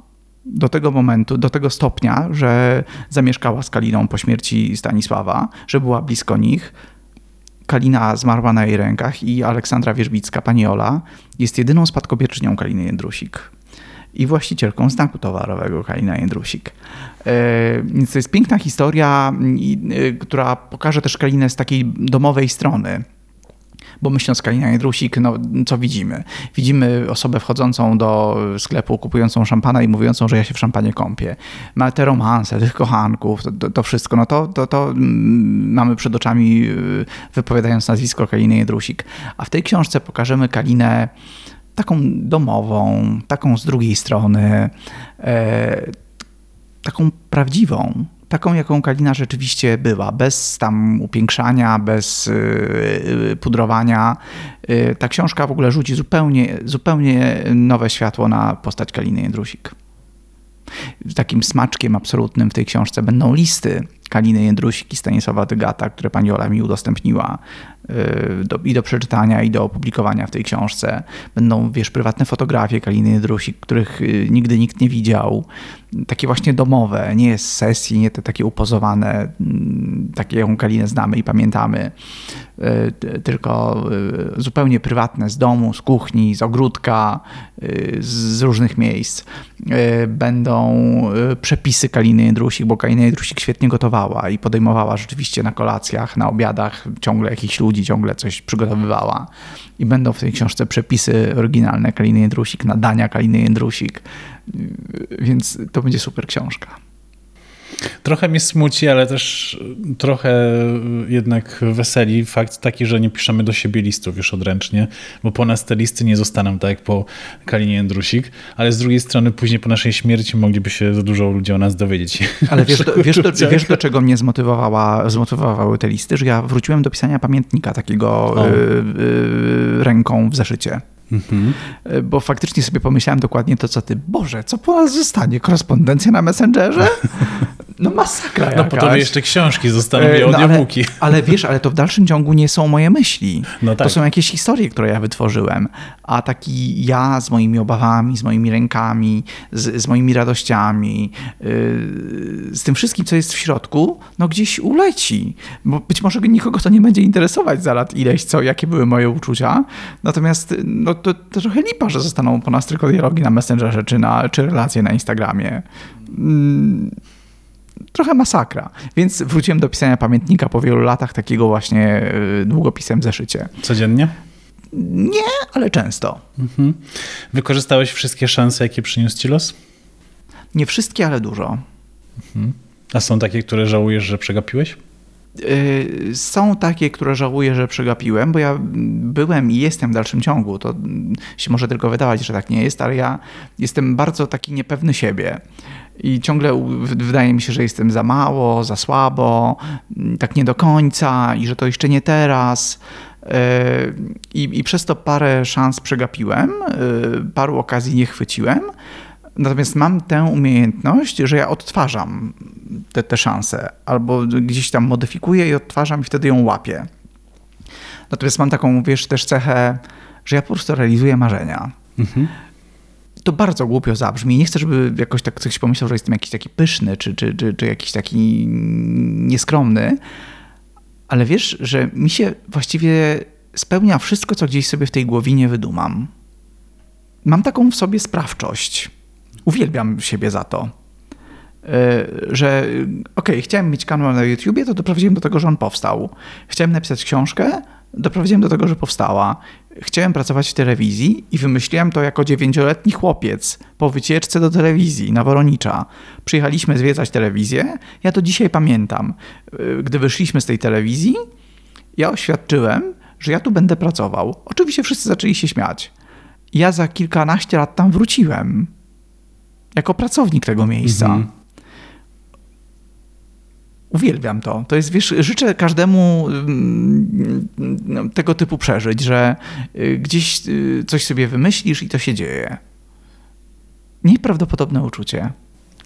do tego momentu, do tego stopnia, że zamieszkała z Kaliną po śmierci Stanisława, że była blisko nich, Kalina zmarła na jej rękach i Aleksandra Wierzbicka, pani Ola, jest jedyną spadkobierczynią Kaliny Jędrusik. i właścicielką znaku towarowego Kalina Jędrusik. E, więc to jest piękna historia, e, która pokaże też Kalinę z takiej domowej strony bo myśląc Kalina Jędrusik, no co widzimy? Widzimy osobę wchodzącą do sklepu, kupującą szampana i mówiącą, że ja się w szampanie kąpię. Ma te romanse, tych kochanków, to, to, wszystko, no to, to, to mm, mamy przed oczami y, wypowiadając nazwisko Kaliny Jędrusik. A w tej książce pokażemy Kalinę taką domową, taką z drugiej strony, e, taką prawdziwą, taką, jaką Kalina rzeczywiście była, bez tam upiększania, bez yy, pudrowania. Yy, ta książka w ogóle rzuci zupełnie, zupełnie nowe światło na postać Kaliny Jędrusik. Takim smaczkiem absolutnym w tej książce będą listy Kaliny Jędrusik i Stanisława Tygata, które pani Ola mi udostępniła y, do, i do przeczytania, i do opublikowania w tej książce. Będą, wiesz, prywatne fotografie Kaliny Jędrusik, których y, nigdy nikt nie widział. Takie właśnie domowe, nie z sesji, nie te takie upozowane, mm, takie jaką Kalinę znamy i pamiętamy, y, tylko zupełnie prywatne z domu, z kuchni, z ogródka, z różnych miejsc. Będą przepisy Kaliny Jędrusik, bo Kalina Jędrusik świetnie gotowała i podejmowała rzeczywiście na kolacjach, na obiadach ciągle jakichś ludzi, ciągle coś przygotowywała. I będą w tej książce przepisy oryginalne Kaliny Jędrusik, nadania Kaliny Jędrusik, więc to będzie super książka. Trochę mnie smuci, ale też trochę jednak weseli fakt taki, że nie piszemy do siebie listów już odręcznie, bo po nas te listy nie zostaną tak jak po Kalinie Jędrusik, ale z drugiej strony później po naszej śmierci mogliby się za dużo ludzi o nas dowiedzieć. Ale wiesz, (laughs) do, wiesz, do, wiesz do czego mnie zmotywowała, zmotywowały te listy? Że ja wróciłem do pisania pamiętnika takiego y, y, ręką w zeszycie. Mhm. Bo faktycznie sobie pomyślałem dokładnie to, co ty. Boże, co po nas zostanie? Korespondencja na Messengerze? No masakra jakaś. No po tobie jeszcze książki zostaną i no, audiobooki. Ale, (laughs) ale, wiesz, ale to w dalszym ciągu nie są moje myśli. No tak. To są jakieś historie, które ja wytworzyłem. A taki ja z moimi obawami, z moimi rękami, z, z moimi radościami, yy, z tym wszystkim, co jest w środku, no gdzieś uleci. Bo być może nikogo to nie będzie interesować za lat ileś, co, jakie były moje uczucia. Natomiast no, to, to trochę lipa, że zostaną po nas tylko dialogi na Messengerze czy, na, czy relacje na Instagramie. Mm trochę masakra. Więc wróciłem do pisania pamiętnika po wielu latach, takiego właśnie y, długopisem w zeszycie. Codziennie? Nie, ale często. Mhm. Wykorzystałeś wszystkie szanse, jakie przyniósł ci los? Nie wszystkie, ale dużo. Mhm. A są takie, które żałujesz, że przegapiłeś? Y, są takie, które żałuję, że przegapiłem, bo ja byłem i jestem w dalszym ciągu. To się może tylko wydawać, że tak nie jest, ale ja jestem bardzo taki niepewny siebie. I ciągle wydaje mi się, że jestem za mało, za słabo, tak nie do końca i że to jeszcze nie teraz. Y, I, i przez to parę szans przegapiłem, y, paru okazji nie chwyciłem. Natomiast mam tę umiejętność, że ja odtwarzam te, te szanse, albo gdzieś tam modyfikuję i odtwarzam i wtedy ją łapię. Natomiast mam taką, wiesz, też cechę, że ja po prostu realizuję marzenia. Mhm. To bardzo głupio zabrzmi. Nie chcę, żeby jakoś tak ktoś pomyślał, że jestem jakiś taki pyszny, czy, czy, czy, czy jakiś taki nieskromny, ale wiesz, że mi się właściwie spełnia wszystko, co gdzieś sobie w tej głowinie wydumam. Mam taką w sobie sprawczość uwielbiam siebie za to. E, że okej, okay, chciałem mieć kanał na YouTubie, to doprowadziłem do tego, że on powstał. Chciałem napisać książkę, doprowadziłem do tego, że powstała. Chciałem pracować w telewizji i wymyśliłem to jako dziewięcioletni chłopiec po wycieczce do telewizji na Woronicza. Przyjechaliśmy zwiedzać telewizję. Ja to dzisiaj pamiętam. E, gdy wyszliśmy z tej telewizji, ja oświadczyłem, że ja tu będę pracował. Oczywiście wszyscy zaczęli się śmiać. Ja za kilkanaście lat tam wróciłem jako pracownik tego miejsca. Mhm. Uwielbiam to. To jest, wiesz, życzę każdemu mm, tego typu przeżyć, że y, gdzieś y, coś sobie wymyślisz i to się dzieje. Nieprawdopodobne uczucie.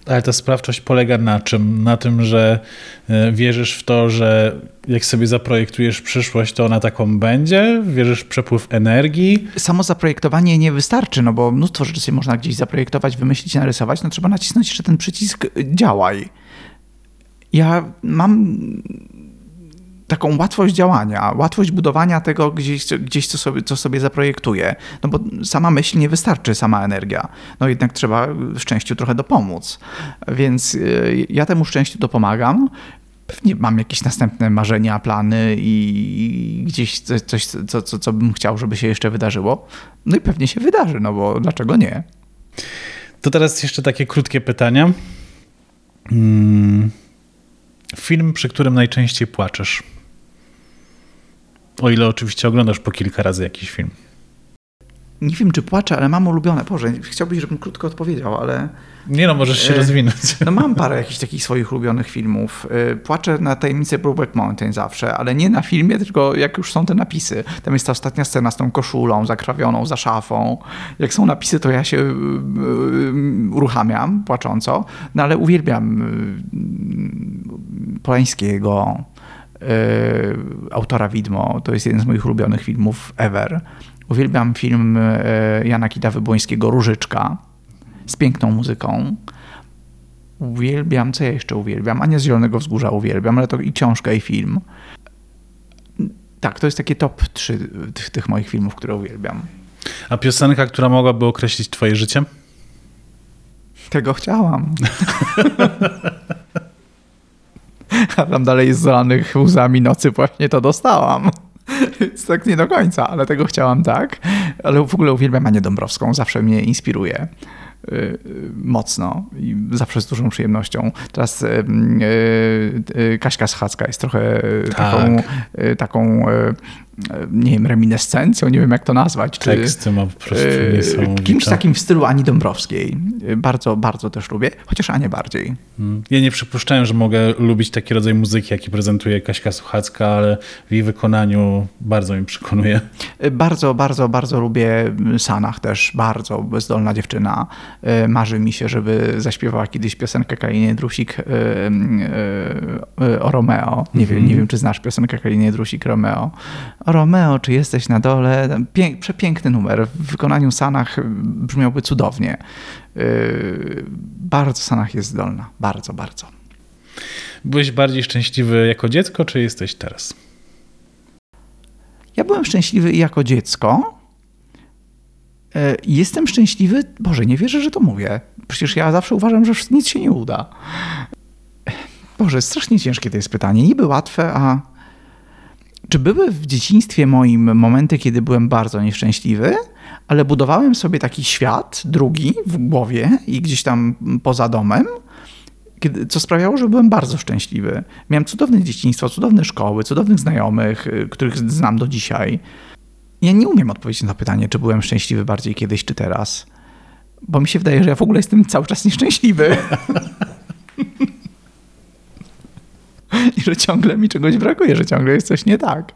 Ale ta sprawczość polega na czym? Na tym, że e, wierzysz w to, że jak sobie zaprojektujesz przyszłość, to ona taką będzie? Wierzysz w przepływ energii? Samo zaprojektowanie nie wystarczy, no bo mnóstwo rzeczy się można gdzieś zaprojektować, wymyślić, narysować, no trzeba nacisnąć jeszcze ten przycisk działaj. Ja mam taką łatwość działania, łatwość budowania tego gdzieś, gdzieś co, sobie, co sobie zaprojektuję. No bo sama myśl nie wystarczy, sama energia. No jednak trzeba szczęściu trochę dopomóc. Więc y, ja temu szczęściu dopomagam. Pewnie mam jakieś następne marzenia, plany i gdzieś coś, co, co, co bym chciał, żeby się jeszcze wydarzyło. No i pewnie się wydarzy, no bo dlaczego nie? To teraz jeszcze takie krótkie pytania. Hmm. Film, przy którym najczęściej płaczesz? O ile oczywiście oglądasz po kilka razy jakiś film. Nie wiem, czy płaczę, ale mam ulubione. Boże, chciałbyś, żebym krótko odpowiedział, ale... Nie no, możesz się e, rozwinąć. (laughs) No mam parę jakichś takich swoich ulubionych filmów. E, płaczę na tajemnicę Brokeback Mountain zawsze, ale nie na filmie, tylko jak już są te napisy. Tam jest ta ostatnia scena z tą koszulą zakrawioną za szafą. Jak są napisy, to ja się e, uruchamiam płacząco, no ale uwielbiam Polańskiego, autora Widmo. To jest jeden z moich ulubionych filmów ever. Uwielbiam film Jana Kitawy-Błońskiego Różyczka z piękną muzyką. Uwielbiam, co ja jeszcze uwielbiam? Ania z Zielonego Wzgórza uwielbiam, ale to i książka, i film. Tak, to jest takie top 3 tych, tych moich filmów, które uwielbiam. A piosenka, która mogłaby określić twoje życie? Tego chciałam. (laughs) A tam dalej z zalanych łzami nocy właśnie to dostałam. Więc tak nie do końca, ale tego chciałam tak. Ale w ogóle uwielbiam Anię Dąbrowską, zawsze mnie inspiruje. Y, mocno i zawsze z dużą przyjemnością. Teraz y, y, Kaśka Schadzka jest trochę tak. taką, taką nie wiem, reminiscencją, nie wiem jak to nazwać. Teksty ma po prostu niesamowite. Kimś takim w stylu Ani Dąbrowskiej. Bardzo, bardzo też lubię, chociaż Anię bardziej. Hmm. Ja nie przypuszczałem, że mogę lubić taki rodzaj muzyki, jaki prezentuje Kaśka Słuchacka, ale w jej wykonaniu bardzo mi przekonuje. Bardzo, bardzo, bardzo lubię Sanach też, bardzo bezdolna dziewczyna. E, marzy mi się, żeby zaśpiewała kiedyś piosenkę Kaliny Drusik e, e, o Romeo. Nie, wiem, nie mhm. wiem, czy znasz piosenkę Kaliny Drusik Romeo. Romeo, czy jesteś na dole? Pięk, przepiękny numer. W wykonaniu Sanach brzmiałby cudownie. Bardzo Sanach jest zdolna. Bardzo, bardzo. Byłeś bardziej szczęśliwy jako dziecko, czy jesteś teraz? Ja byłem szczęśliwy jako dziecko, E, jestem szczęśliwy, Boże, nie wierzę, że to mówię. Przecież ja zawsze uważam, że nic się nie uda. Boże, strasznie ciężkie to jest pytanie. Niby łatwe, a czy były w dzieciństwie moim momenty, kiedy byłem bardzo nieszczęśliwy, ale budowałem sobie taki świat, drugi w głowie i gdzieś tam poza domem, co sprawiało, że byłem bardzo szczęśliwy. Miałem cudowne dzieciństwo, cudowne szkoły, cudownych znajomych, y, których znam do dzisiaj. Ja nie umiem odpowiedzieć na pytanie, czy byłem szczęśliwy bardziej kiedyś, czy teraz. Bo mi się wydaje, że ja w ogóle jestem cały czas nieszczęśliwy. (laughs) (laughs) I że ciągle mi czegoś brakuje, że ciągle jest coś nie tak.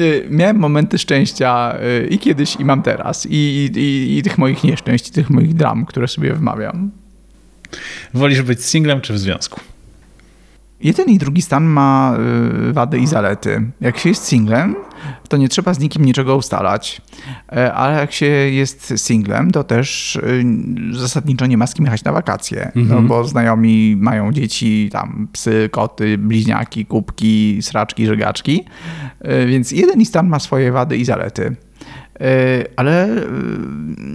Y, miałem momenty szczęścia y, i kiedyś, i mam teraz. I, i, i tych moich nieszczęść, i tych moich dram, które sobie wmawiam. Wolisz być singlem czy w związku? Jeden i drugi stan ma y, wady i zalety. Jak się jest singlem, to nie trzeba z nikim niczego ustalać, e, ale jak się jest singlem, to też y, zasadniczo nie ma z kim jechać na wakacje, no mhm. no bo znajomi mają dzieci, tam psy, koty, bliźniaki, kubki, sraczki, żygaczki, e, więc jeden i stan ma swoje wady i zalety. E, ale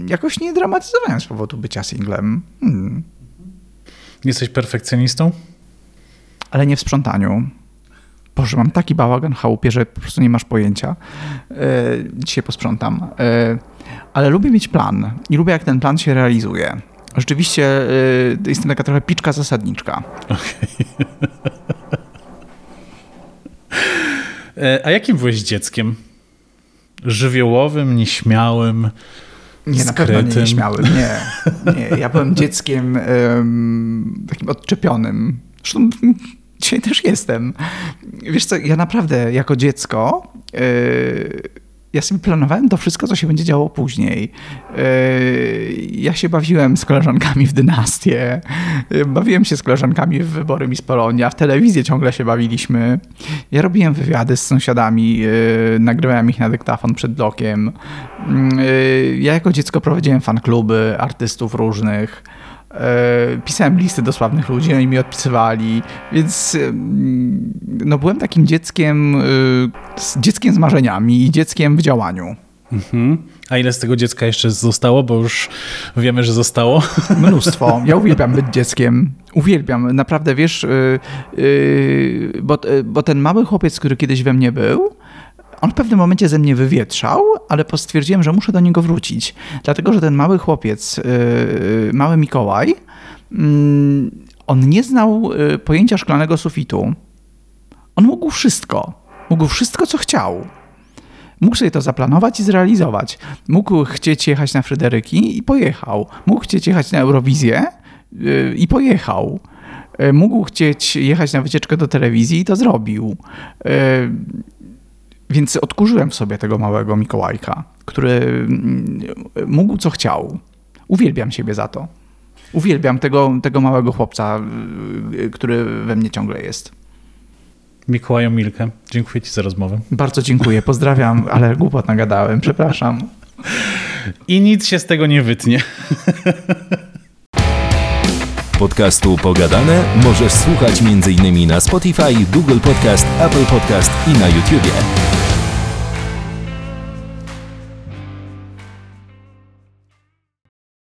jakoś nie dramatyzowałem z powodu bycia singlem. Hmm. Jesteś perfekcjonistą? Ale nie w sprzątaniu. Boże, mam taki bałagan chałupie, że po prostu nie masz pojęcia. E, dzisiaj posprzątam. E, ale lubię mieć plan i lubię, jak ten plan się realizuje. Rzeczywiście e, jestem taka trochę piczka zasadniczka. Okay. A jakim byłeś dzieckiem? Żywiołowym, nieśmiałym? Nie, na pewno nie nieśmiałym. Nie, (laughs) nie. Ja byłem dzieckiem um, takim odczepionym. Zresztą dzisiaj też jestem. Wiesz co, ja naprawdę jako dziecko yy, ja sobie planowałem to wszystko, co się będzie działo później. Yy, ja się bawiłem z koleżankami w dynastię, bawiłem się z koleżankami w wybory Miss Polonia, w telewizję ciągle się bawiliśmy. Ja robiłem wywiady z sąsiadami, yy, nagrywałem ich na dyktafon przed blokiem. Ja jako dziecko prowadziłem fan kluby artystów różnych. E, pisałem listy do sławnych ludzi, oni mi odpisywali, więc no byłem takim dzieckiem, e, z dzieckiem z marzeniami i dzieckiem w działaniu. Mhm. A ile z tego dziecka jeszcze zostało? Bo już wiemy, że zostało. (laughs) Mnóstwo. Ja uwielbiam być dzieckiem. Uwielbiam. Naprawdę, wiesz, yy, yy, bo, yy, bo ten mały chłopiec, który kiedyś we mnie był, on w pewnym momencie ze mnie wywietrzał, ale postwierdziłem, że muszę do niego wrócić. Dlatego, że ten mały chłopiec, yy, mały Mikołaj, mm, on nie znał yy, pojęcia szklanego sufitu. On mógł wszystko. Mógł wszystko, co chciał. Mógł sobie to zaplanować i zrealizować. Mógł chcieć jechać na Fryderyki i pojechał. Mógł chcieć jechać na Eurowizję i pojechał. Mógł chcieć jechać na wycieczkę do telewizji i to zrobił. Więc odkurzyłem w sobie tego małego Mikołajka, który mm, mógł co chciał. Uwielbiam siebie za to. Uwielbiam tego, tego małego chłopca, yy, który we mnie ciągle jest. Mikołaju Milkę, dziękuję Ci za rozmowę. Bardzo dziękuję, pozdrawiam, ale głupot nagadałem, przepraszam. I nic się z tego nie wytnie. Podcastu Pogadane możesz słuchać m.in. na Spotify, Google Podcast, Apple Podcast i na YouTubie.